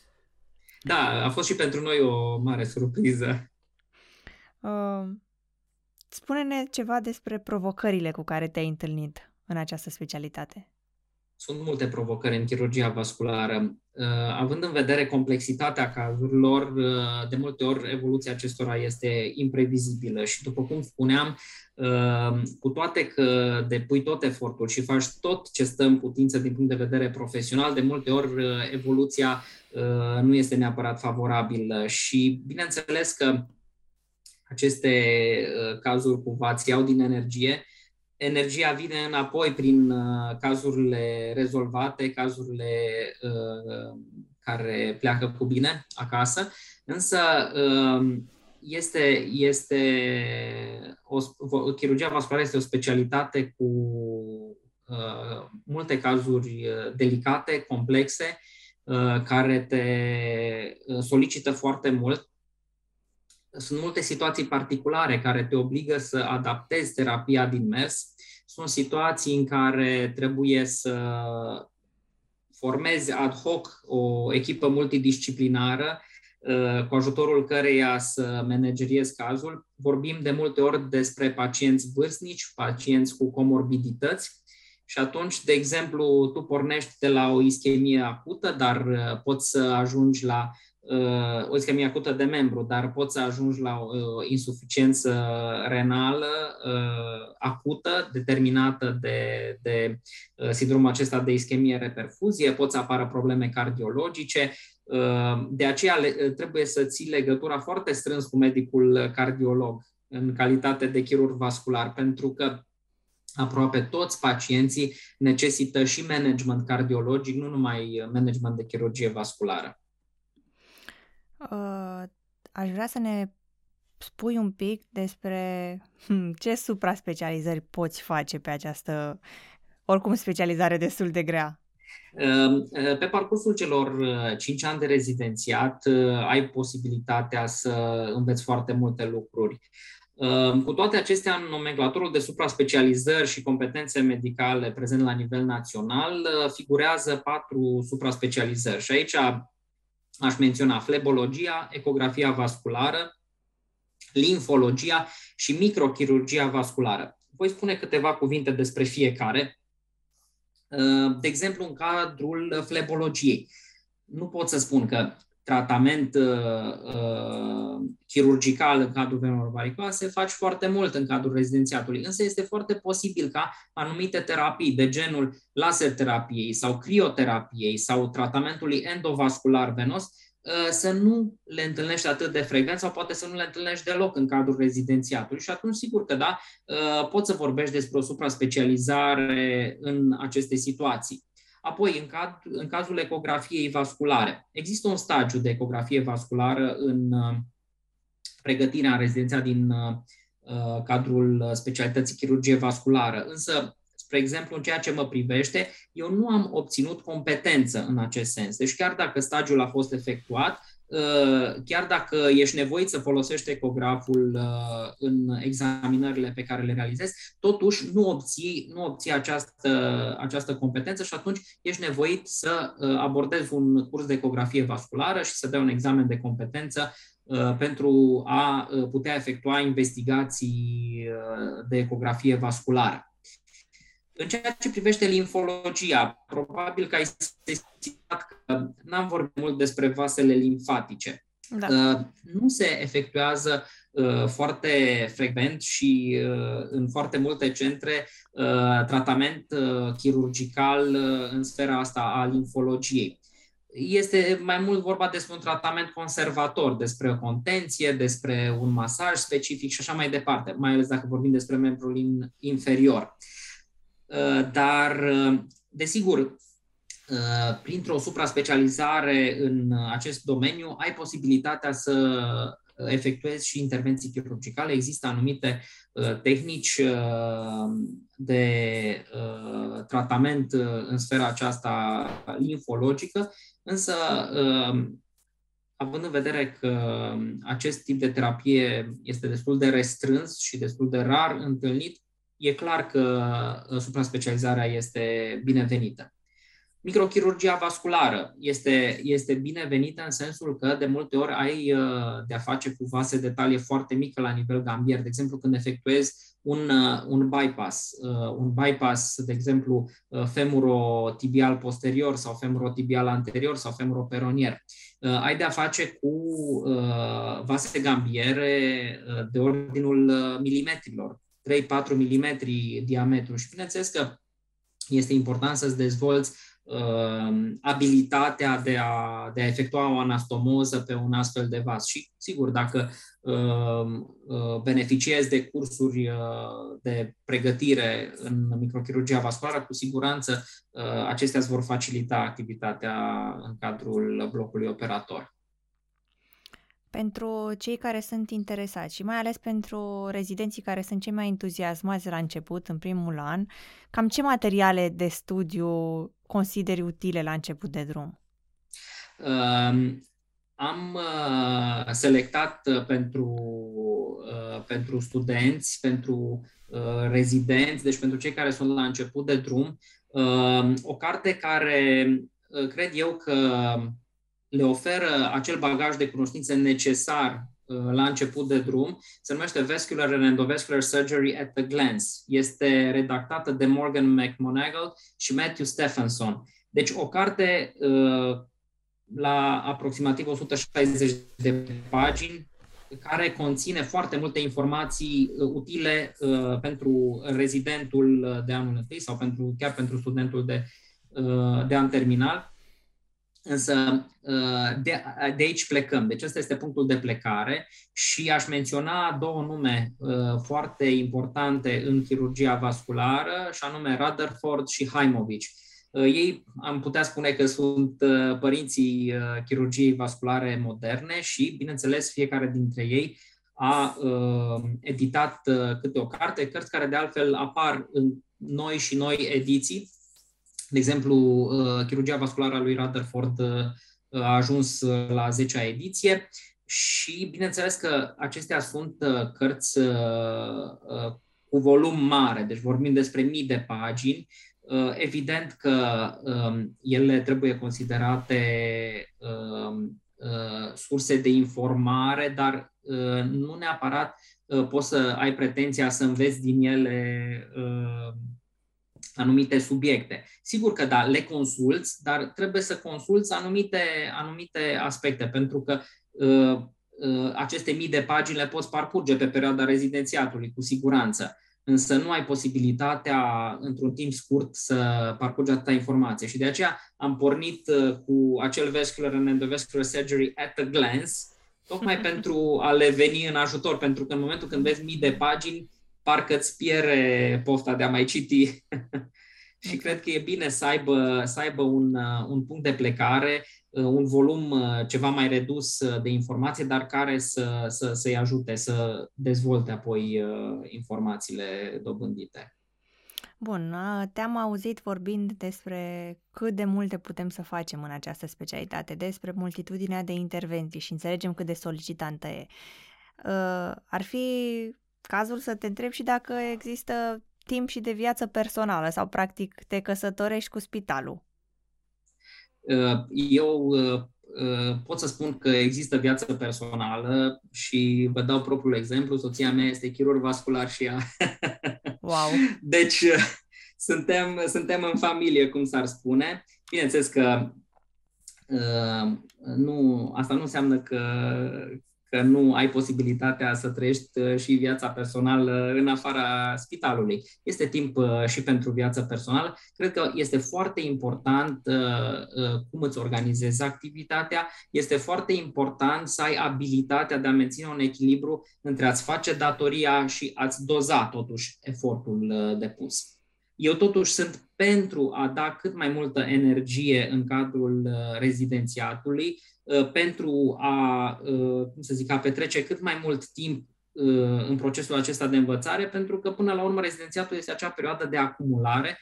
Da, a fost și pentru noi o mare surpriză. Uh, spune-ne ceva despre provocările cu care te-ai întâlnit în această specialitate. Sunt multe provocări în chirurgia vasculară. Uh, având în vedere complexitatea cazurilor, uh, de multe ori evoluția acestora este imprevizibilă și, după cum spuneam, uh, cu toate că depui tot efortul și faci tot ce stă în putință din punct de vedere profesional, de multe ori evoluția nu este neapărat favorabilă și, bineînțeles că aceste cazuri vați iau din energie, energia vine înapoi prin uh, cazurile rezolvate, cazurile uh, care pleacă cu bine acasă, însă uh, este, este o, o, chirurgia vasculară este o specialitate cu uh, multe cazuri uh, delicate, complexe, uh, care te uh, solicită foarte mult. Sunt multe situații particulare care te obligă să adaptezi terapia din mers sunt situații în care trebuie să formezi ad hoc o echipă multidisciplinară uh, cu ajutorul căreia să manageriezi cazul. Vorbim de multe ori despre pacienți vârstnici, pacienți cu comorbidități și atunci, de exemplu, tu pornești de la o ischemie acută, dar uh, poți să ajungi la uh, o ischemie acută de membru, dar poți să ajungi la o uh, insuficiență renală uh, acută, determinată de, de uh, sindromul acesta de ischemie reperfuzie, pot să apară probleme cardiologice, uh, de aceea le, uh, trebuie să ții legătura foarte strâns cu medicul cardiolog în calitate de chirurg vascular, pentru că aproape toți pacienții necesită și management cardiologic, nu numai management de chirurgie vasculară. Uh, aș vrea să ne spui un pic despre hmm, ce supra-specializări poți face pe această, oricum, specializare destul de grea. Uh, uh, pe parcursul celor 5 ani de rezidențiat ai posibilitatea să înveți foarte multe lucruri. Cu toate acestea, în nomenclatorul de supra-specializări și competențe medicale prezent la nivel național, figurează patru supra-specializări. Și aici aș menționa flebologia, ecografia vasculară, limfologia și microchirurgia vasculară. Voi spune câteva cuvinte despre fiecare. De exemplu, în cadrul flebologiei. Nu pot să spun că tratament uh, uh, chirurgical în cadrul venelor varicoase, faci foarte mult în cadrul rezidențiatului. Însă este foarte posibil ca anumite terapii de genul laser terapiei sau crioterapiei sau tratamentului endovascular venos uh, să nu le întâlnești atât de frecvent sau poate să nu le întâlnești deloc în cadrul rezidențiatului și atunci sigur că da, uh, poți să vorbești despre o supra-specializare în aceste situații. Apoi, în, caz, în cazul ecografiei vasculare, există un stagiu de ecografie vasculară în uh, pregătirea în rezidenția din uh, uh, cadrul specialității chirurgie vasculară, însă Spre exemplu, în ceea ce mă privește, eu nu am obținut competență în acest sens. Deci chiar dacă stagiul a fost efectuat, Uh, chiar dacă ești nevoit să folosești ecograful uh, în examinările pe care le realizezi, totuși nu obții, nu obții această, această competență și atunci ești nevoit să uh, abordezi un curs de ecografie vasculară și să dai un examen de competență pentru a putea efectua investigații de ecografie vasculară. În ceea ce privește limfologia, probabil că ai sesizat că n-am vorbit mult despre vasele limfatice. Da. Uh, nu se efectuează uh, foarte frecvent și uh, în foarte multe centre tratament chirurgical în sfera asta a limfologiei. Este mai mult vorba despre un tratament conservator, despre o contenție, despre un masaj specific și așa mai departe, mai ales dacă vorbim despre membrul inferior. Dar, desigur, printr-o supra-specializare în acest domeniu, ai posibilitatea să efectuezi și intervenții chirurgicale. Există anumite uh, tehnici uh, de uh, tratament în sfera aceasta limfologică, însă având în vedere că acest tip de terapie este destul de restrâns și destul de rar întâlnit, e clar că supra-specializarea este binevenită. Microchirurgia vasculară este, este binevenită în sensul că de multe ori ai uh, de-a face cu vase de talie foarte mică la nivel gambier. De exemplu, când efectuezi un, uh, un bypass, uh, un bypass, de exemplu, femuro-tibial posterior sau femuro-tibial anterior sau femuro-peronier, ai de-a face cu vase gambiere de ordinul milimetrilor, 3-4 mm diametru și bineînțeles că este important să-ți dezvolți uh, abilitatea de a, de a efectua o anastomoză pe un astfel de vas. Și, sigur, dacă uh, uh, beneficiezi de cursuri uh, de pregătire în microchirurgia vasculară, cu siguranță uh, acestea îți vor facilita activitatea în cadrul blocului operator pentru cei care sunt interesați și mai ales pentru rezidenții care sunt cei mai entuziasmați la început, în primul an, cam ce materiale de studiu consideri utile la început de drum? Uh, am uh, selectat uh, pentru, uh, pentru studenți, pentru uh, rezidenți, deci pentru cei care sunt la început de drum, uh, o carte care uh, cred eu că le oferă acel bagaj de cunoștințe necesar uh, la început de drum, se numește Vascular and Endovascular Surgery at a Glance. Este redactată de Morgan McMonagall și Matthew Stephenson. Deci o carte uh, la aproximativ 160 de pagini care conține foarte multe informații uh, utile pentru rezidentul de anul întâi sau pentru, chiar pentru studentul de, de an terminal Însă uh, de, de aici plecăm. Deci ăsta este punctul de plecare și aș menționa două nume uh, foarte importante în chirurgia vasculară, și anume Rutherford și Haimovici. Uh, ei am putea spune că sunt părinții chirurgiei vasculare moderne și, bineînțeles, fiecare dintre ei a editat câte o carte, cărți care de altfel apar în noi și noi ediții de exemplu, uh, chirurgia vasculară a lui Rutherford uh, a ajuns uh, la 10-a ediție și bineînțeles că acestea sunt cărți cu volum mare, deci vorbim despre mii de pagini. Evident că um, ele trebuie considerate um, surse de informare, dar nu neapărat poți să ai pretenția să înveți din ele anumite subiecte. Sigur că da, le consulți, dar trebuie să consulți anumite, anumite aspecte, pentru că uh, uh, aceste mii de pagini le poți parcurge pe perioada rezidențiatului, cu siguranță. Însă nu ai posibilitatea, într-un timp scurt, să parcurgi atâta informație. Și de aceea am pornit uh, cu acel vascular and endovascular surgery at a glance, tocmai pentru a le veni în ajutor, pentru că în momentul când vezi mii de pagini, parcă îți pierde pofta de a mai citi. și cred că e bine să aibă, să aibă un, uh, un punct de plecare, uh, un volum uh, ceva mai redus de informație, dar care să, să, să-i ajute să dezvolte apoi informațiile dobândite. Bun, te-am auzit vorbind despre cât de multe putem să facem în această specialitate, despre multitudinea de intervenții și înțelegem cât de solicitantă e. Ar fi cazul să te întreb și dacă există timp și de viață personală sau practic te căsătorești cu spitalul. Uh, eu uh, uh, pot să spun că există viață personală și vă dau propriul exemplu. Soția mea este chirurg vascular și ea. Wow! Deci suntem, suntem în familie, cum s-ar spune. Bineînțeles că nu, asta nu înseamnă că, că nu ai posibilitatea să trăiești uh, și viața personală în afara spitalului. Este timp uh, și pentru viața personală. Cred că este foarte important uh, cum îți organizezi activitatea. Este foarte important să ai abilitatea de a menține un echilibru între a-ți face datoria și a-ți doza totuși efortul depus. Eu totuși sunt pentru a da cât mai multă energie în cadrul rezidențiatului, pentru a, cum să zic, a petrece cât mai mult timp în procesul acesta de învățare, pentru că până la urmă rezidențiatul este acea perioadă de acumulare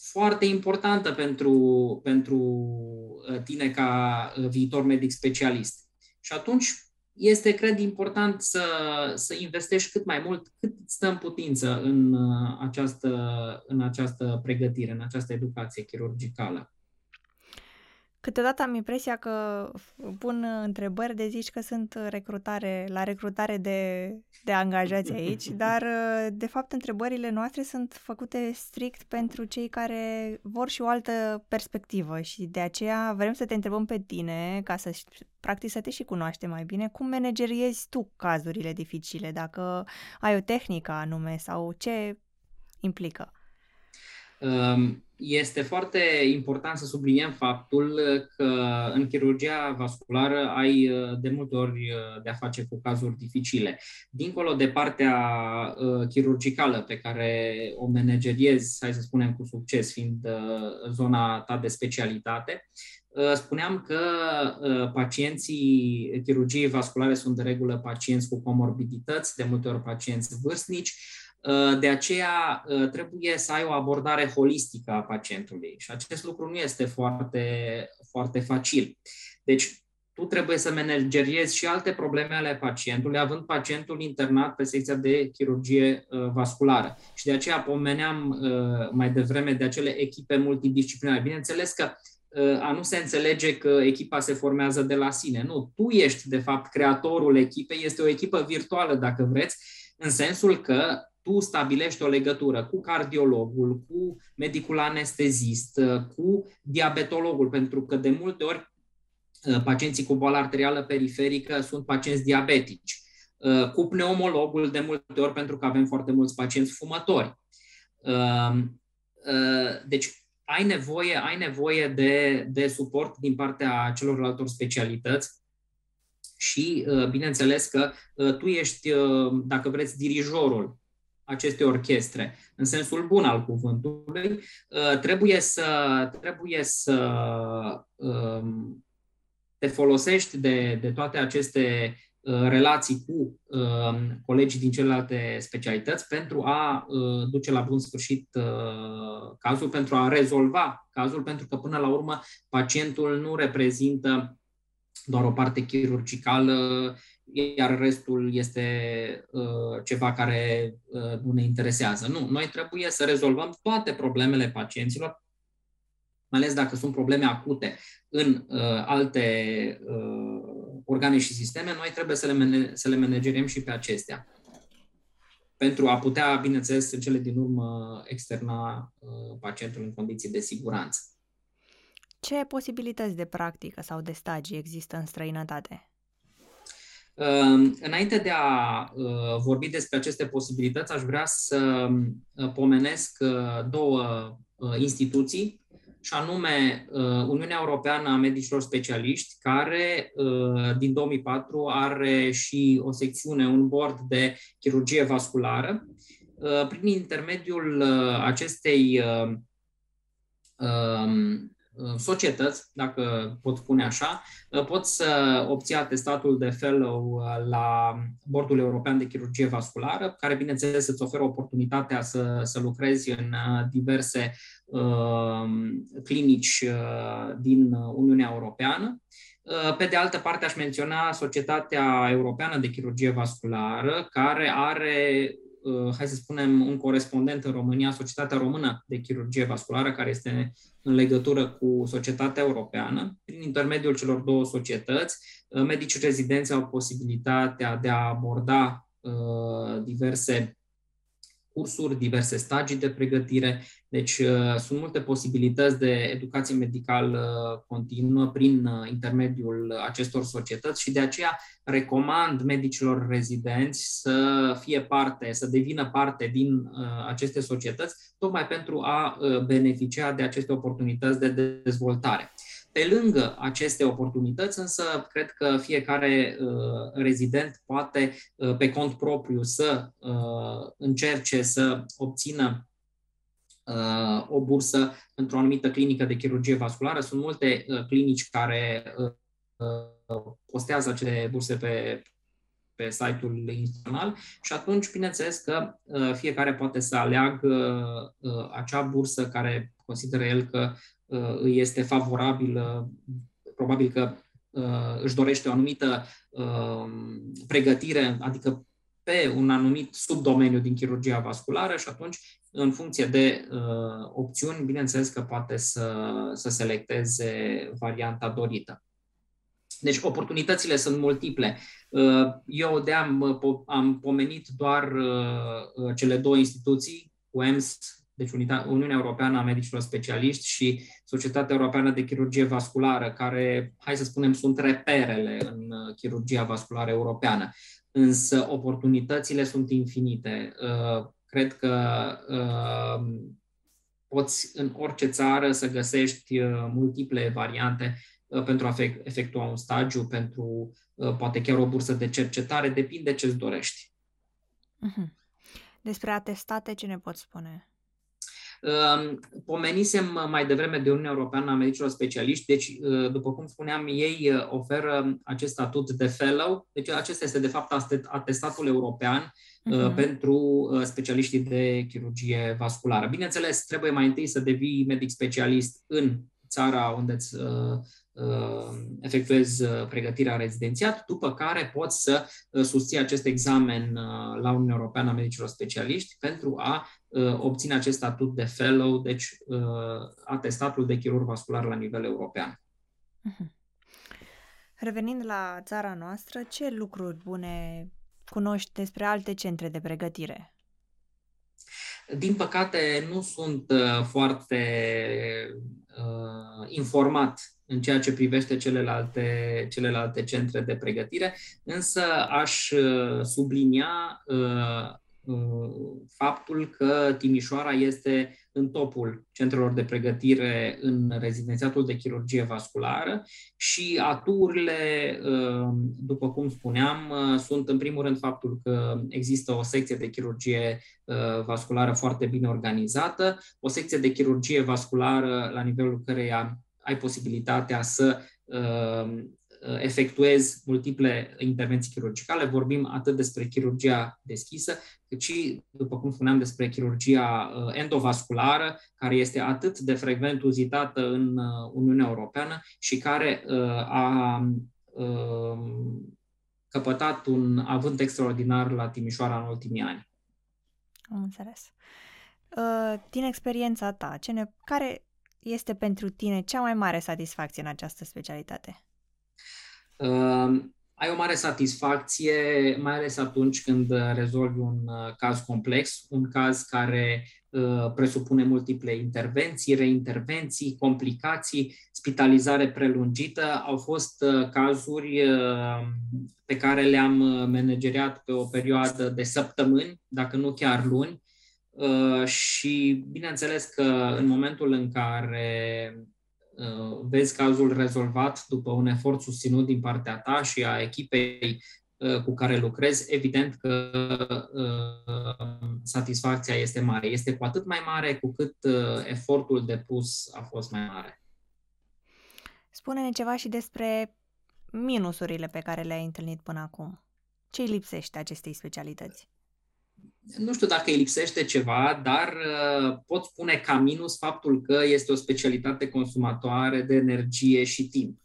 foarte importantă pentru, pentru uh, tine ca uh, viitor medic specialist. Și atunci este, cred, important să, să investești cât mai mult, cât stă în putință în uh, această, în această pregătire, în această educație chirurgicală. Câteodată am impresia că pun întrebări de zici că sunt recrutare, la recrutare de, de angajați aici, dar de fapt întrebările noastre sunt făcute strict pentru cei care vor și o altă perspectivă și de aceea vrem să te întrebăm pe tine, ca să practic să te și cunoaște mai bine, cum manageriezi tu cazurile dificile, dacă ai o tehnică anume sau ce implică. Um este foarte important să subliniem faptul că în chirurgia vasculară ai uh, de multe ori uh, de a face cu cazuri dificile. Dincolo de partea uh, chirurgicală pe care o manageriezi, hai să spunem cu succes, fiind zona ta de specialitate, spuneam că pacienții chirurgiei vasculare sunt de regulă pacienți cu comorbidități, de multe ori pacienți vârstnici, Uh, de aceea uh, trebuie să ai o abordare holistică a pacientului și acest lucru nu este foarte, foarte facil. Deci, tu trebuie să manageriezi și alte probleme ale pacientului, având pacientul internat pe secția de chirurgie uh, vasculară. Și de aceea pomeneam mai devreme de acele echipe multidisciplinare. Bineînțeles că a nu se înțelege că echipa se formează de la sine. Nu, tu ești, de fapt, creatorul echipei, este o echipă virtuală, dacă vreți, în sensul că tu stabilești o legătură cu cardiologul, cu medicul anestezist, cu diabetologul, pentru că de multe ori uh, pacienții cu boală arterială periferică sunt pacienți diabetici, uh, cu pneumologul de multe ori pentru că avem foarte mulți pacienți fumători. Uh, deci ai nevoie, ai nevoie de, de suport din partea celorlalte specialități și bineînțeles că tu ești, dacă vreți, dirijorul aceste orchestre, în sensul bun al cuvântului, uh, trebuie să, trebuie să um, te folosești de, de toate aceste uh, relații cu um, colegii din celelalte specialități pentru a uh, duce la bun sfârșit cazul, pentru a rezolva cazul, pentru că până la urmă pacientul nu reprezintă doar o parte chirurgicală iar restul este uh, ceva care uh, nu ne interesează. Nu, noi trebuie să rezolvăm toate problemele pacienților, mai ales dacă sunt probleme acute în uh, alte uh, organe și sisteme, noi trebuie să le, man- să le managerăm și pe acestea. Pentru a putea, bineînțeles, în cele din urmă, externa uh, pacientul în condiții de siguranță. Ce posibilități de practică sau de stagii există în străinătate? Ehm, înainte de a uh, vorbi despre aceste posibilități, aș vrea să uh, pomenesc uh, două instituții, și anume Uniunea Europeană a Medicilor Specialiști, care din 2004 are și o secțiune, un board de chirurgie vasculară. Prin intermediul acestei um, Uh, societăți, dacă pot spune așa, uh, pot să obția atestatul de fellow uh, la Bordul European de Chirurgie Vasculară, care, bineînțeles, îți oferă oportunitatea să, să lucrezi în diverse uh, clinici uh, din Uniunea Europeană. Pe de altă parte, aș menționa Societatea Europeană de Chirurgie Vasculară, care are Uh, hai să spunem, un corespondent în România, Societatea Română de Chirurgie Vasculară, care este în legătură cu Societatea Europeană. Prin intermediul celor două societăți, uh, medicii rezidenți au posibilitatea de a aborda uh, diverse cursuri, diverse stagii de pregătire. Deci uh, sunt multe posibilități de educație medicală continuă prin uh, intermediul acestor societăți și de aceea recomand medicilor rezidenți să fie parte, să devină parte din uh, aceste societăți, tocmai pentru a beneficia de aceste oportunități de dezvoltare. Pe lângă aceste oportunități, însă, cred că fiecare uh, rezident poate, uh, pe cont propriu, să uh, încerce să obțină o bursă într-o anumită clinică de chirurgie vasculară. Sunt multe clinici care postează acele burse pe, pe site-ul instituțional și atunci, bineînțeles că fiecare poate să aleagă acea bursă care consideră el că îi este favorabilă, probabil că își dorește o anumită pregătire, adică pe un anumit subdomeniu din chirurgia vasculară și atunci, în funcție de uh, opțiuni, bineînțeles că poate să, să selecteze varianta dorită. Deci oportunitățile sunt multiple. Eu de am, am pomenit doar cele două instituții, UEMS, deci Uniunea Europeană a Medicilor Specialiști și Societatea Europeană de Chirurgie Vasculară, care, hai să spunem, sunt reperele în chirurgia vasculară europeană. Însă oportunitățile sunt infinite. Cred că poți în orice țară să găsești multiple variante Uh, pentru a efectua un stagiu, pentru uh, poate chiar o bursă de cercetare, depinde ce-ți dorești. Mhm. Despre atestate, ce ne poți spune? Um, pomenisem mai devreme de Uniunea Europeană a Medicilor Specialiști, deci, uh, după cum spuneam, ei oferă acest statut de fellow, deci acesta este, de fapt, atestatul european uh-huh. pentru specialiștii de chirurgie vasculară. Bineînțeles, trebuie mai întâi să devii medic specialist în țara unde îți Uh, efectuezi uh, pregătirea rezidențiat, după care poți să uh, susții acest examen la Uniunea Europeană a Medicilor Specialiști pentru a obține acest statut de fellow, deci atestatul de chirurg vascular la nivel european. Mhm. Revenind la țara noastră, ce lucruri bune cunoști despre alte centre de pregătire? Din păcate, nu sunt foarte uh, informat în ceea ce privește celelalte, celelalte centre de pregătire, însă aș uh, sublinia uh, uh, faptul că Timișoara este în topul centrelor de pregătire în rezidențiatul de chirurgie vasculară și aturile, după cum spuneam, sunt în primul rând faptul că există o secție de chirurgie vasculară foarte bine organizată, o secție de chirurgie vasculară la nivelul căreia ai posibilitatea să uh, efectuezi multiple intervenții chirurgicale. Vorbim atât despre chirurgia deschisă, cât și, după cum spuneam, despre chirurgia uh, endovasculară, care este atât de frecvent uzitată în uh, Uniunea Europeană și care a căpătat un avânt extraordinar la Timișoara în ultimii ani. Am înțeles. Din experiența ta, ce ne, care este pentru tine cea mai mare satisfacție în această specialitate? Uh, ai o mare satisfacție, mai ales atunci când rezolvi un uh, caz complex, un caz care uh, presupune multiple intervenții, reintervenții, complicații, spitalizare prelungită. Au fost uh, cazuri uh, pe care le-am uh, manageriat pe o perioadă de săptămâni, dacă nu chiar luni, Uh, și bineînțeles că în momentul în care uh, vezi cazul rezolvat după un efort susținut din partea ta și a echipei uh, cu care lucrezi, evident că satisfacția este mare. Este cu atât mai mare cu cât efortul depus a fost mai mare. Spune-ne ceva și despre minusurile pe care le-ai întâlnit până acum. Ce îi lipsește acestei specialități? Nu știu dacă îi lipsește ceva, dar uh, pot spune ca minus faptul că este o specialitate consumatoare de energie și timp.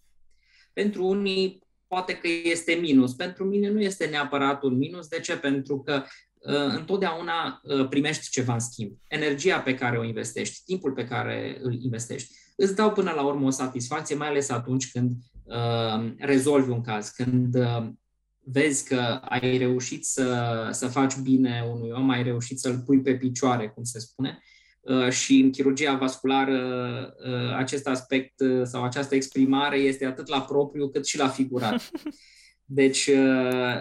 Pentru unii poate că este minus, pentru mine nu este neapărat un minus. De ce? Pentru că uh, întotdeauna uh, primești ceva în schimb. Energia pe care o investești, timpul pe care îl investești, îți dau până la urmă o satisfacție, mai ales atunci când uh, rezolvi un caz, când uh, vezi că ai reușit să, să faci bine unui om, ai reușit să-l pui pe picioare, cum se spune, uh, și în chirurgia vasculară uh, acest aspect uh, sau această exprimare este atât la propriu cât și la figurat. Deci,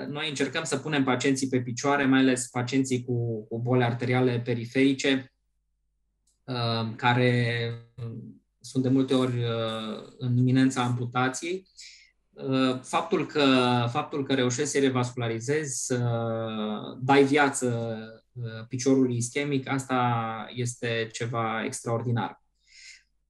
noi încercăm să punem pacienții pe picioare, mai ales pacienții cu, cu boli arteriale periferice, care sunt de multe ori în iminența amputației Uh, faptul că, faptul că reușești să revascularizezi, să dai viață piciorul ischemic, asta este ceva extraordinar.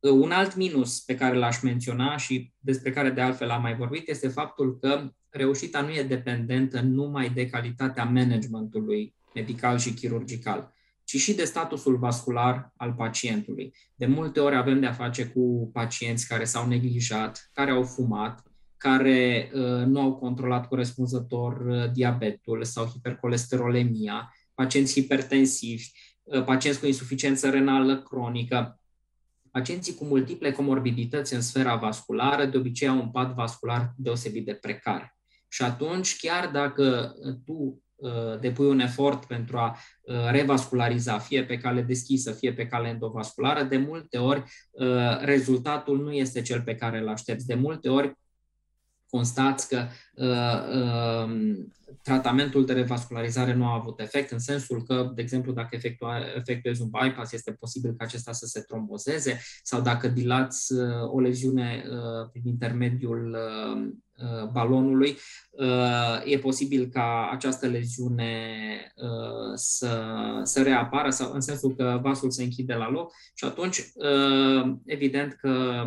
Un alt minus pe care l-aș menționa și despre care de altfel am mai vorbit este faptul că reușita nu e dependentă numai de calitatea managementului medical și chirurgical, ci și de statusul vascular al pacientului. De multe ori avem de-a face cu pacienți care s-au neglijat, care au fumat, care uh, nu au controlat corespunzător uh, diabetul sau hipercolesterolemia, pacienți hipertensivi, uh, pacienți cu insuficiență renală cronică. Pacienții cu multiple comorbidități în sfera vasculară de obicei au un pad vascular deosebit de precar. Și atunci, chiar dacă tu uh, depui un efort pentru a uh, revasculariza, fie pe cale deschisă, fie pe cale endovasculară, de multe ori uh, rezultatul nu este cel pe care îl aștepți. De multe ori constați că uh, uh, tratamentul de revascularizare nu a avut efect, în sensul că, de exemplu, dacă efectua, efectuezi un bypass, este posibil ca acesta să se trombozeze, sau dacă dilați uh, o leziune uh, prin intermediul uh, uh balonului, uh, e posibil ca această leziune uh, să, să reapară, sau în sensul că vasul se închide la loc și atunci, evident că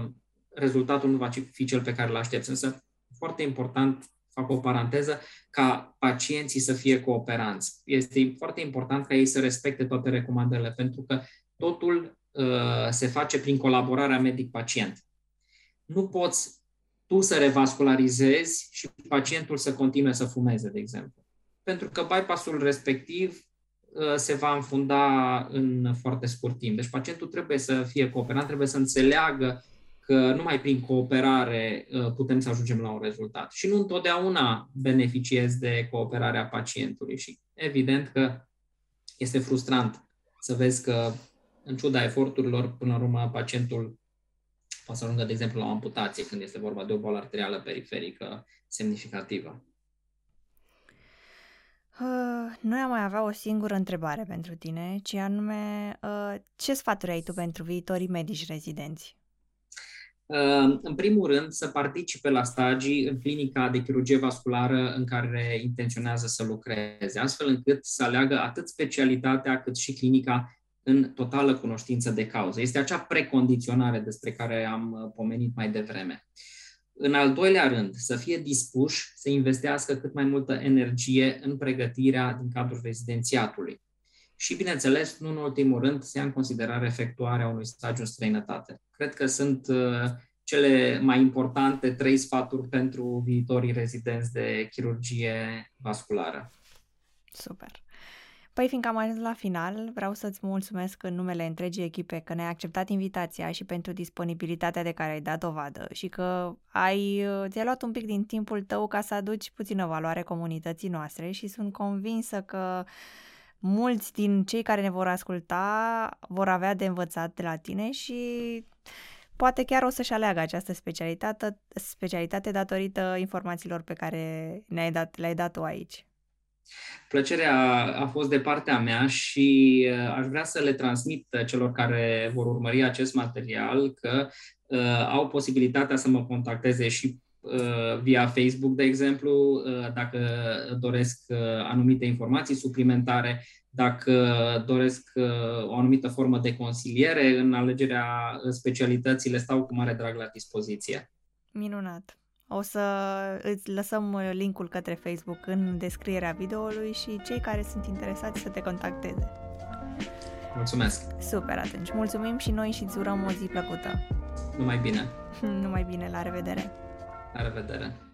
rezultatul nu va fi cel pe care îl aștepți. Însă foarte important, fac o paranteză, ca pacienții să fie cooperanți. Este foarte important ca ei să respecte toate recomandările, pentru că totul uh, se face prin colaborarea medic-pacient. Nu poți tu să revascularizezi și pacientul să continue să fumeze, de exemplu. Pentru că bypassul respectiv uh, se va înfunda în foarte scurt timp. Deci pacientul trebuie să fie cooperant, trebuie să înțeleagă că numai prin cooperare uh, putem să ajungem la un rezultat. Și nu întotdeauna beneficiez de cooperarea pacientului și evident că este frustrant să vezi că, în ciuda eforturilor, până la urmă, pacientul poate să ajungă, de exemplu, la o amputație când este vorba de o boală arterială periferică semnificativă. Uh, noi am mai avea o singură întrebare pentru tine, ci anume, uh, ce sfaturi ai tu pentru viitorii medici rezidenți? Ehm, în primul rând, să participe la stagii în clinica de chirurgie vasculară în care intenționează să lucreze, astfel încât să aleagă atât specialitatea cât și clinica în totală cunoștință de cauză. Este acea precondiționare despre care am uh, pomenit mai devreme. În al doilea rând, să fie dispuși să investească cât mai multă energie în pregătirea din cadrul rezidențiatului și, bineînțeles, nu în ultimul rând, să ia în considerare efectuarea unui stagiu în străinătate. Cred că sunt uh, cele mai importante trei sfaturi pentru viitorii rezidenți de chirurgie vasculară. Super! Păi, fiindcă am ajuns la final, vreau să-ți mulțumesc în numele întregii echipe că ne-ai acceptat invitația și pentru disponibilitatea de care ai dat dovadă și că ai, uh, ți-ai luat un pic din timpul tău ca să aduci puțină valoare comunității noastre și sunt convinsă că mulți din cei care ne vor asculta vor avea de învățat de la tine și poate chiar o să-și aleagă această specialitate, specialitate datorită informațiilor pe care ne-ai dat, le-ai dat tu aici. Plăcerea a fost de partea mea și uh, aș vrea să le transmit celor care vor urmări acest material că uh, au posibilitatea să mă contacteze și Uh, via Facebook, de exemplu, uh, dacă doresc uh, anumite informații suplimentare, dacă doresc o anumită formă de consiliere în alegerea specialității, le stau cu mare drag la dispoziție. Minunat! O să îți lăsăm linkul către Facebook în descrierea videoului și cei care sunt interesați să te contacteze. Mulțumesc! Super, atunci mulțumim și noi și îți urăm o zi plăcută! Numai bine! Numai bine, la revedere! La revedere!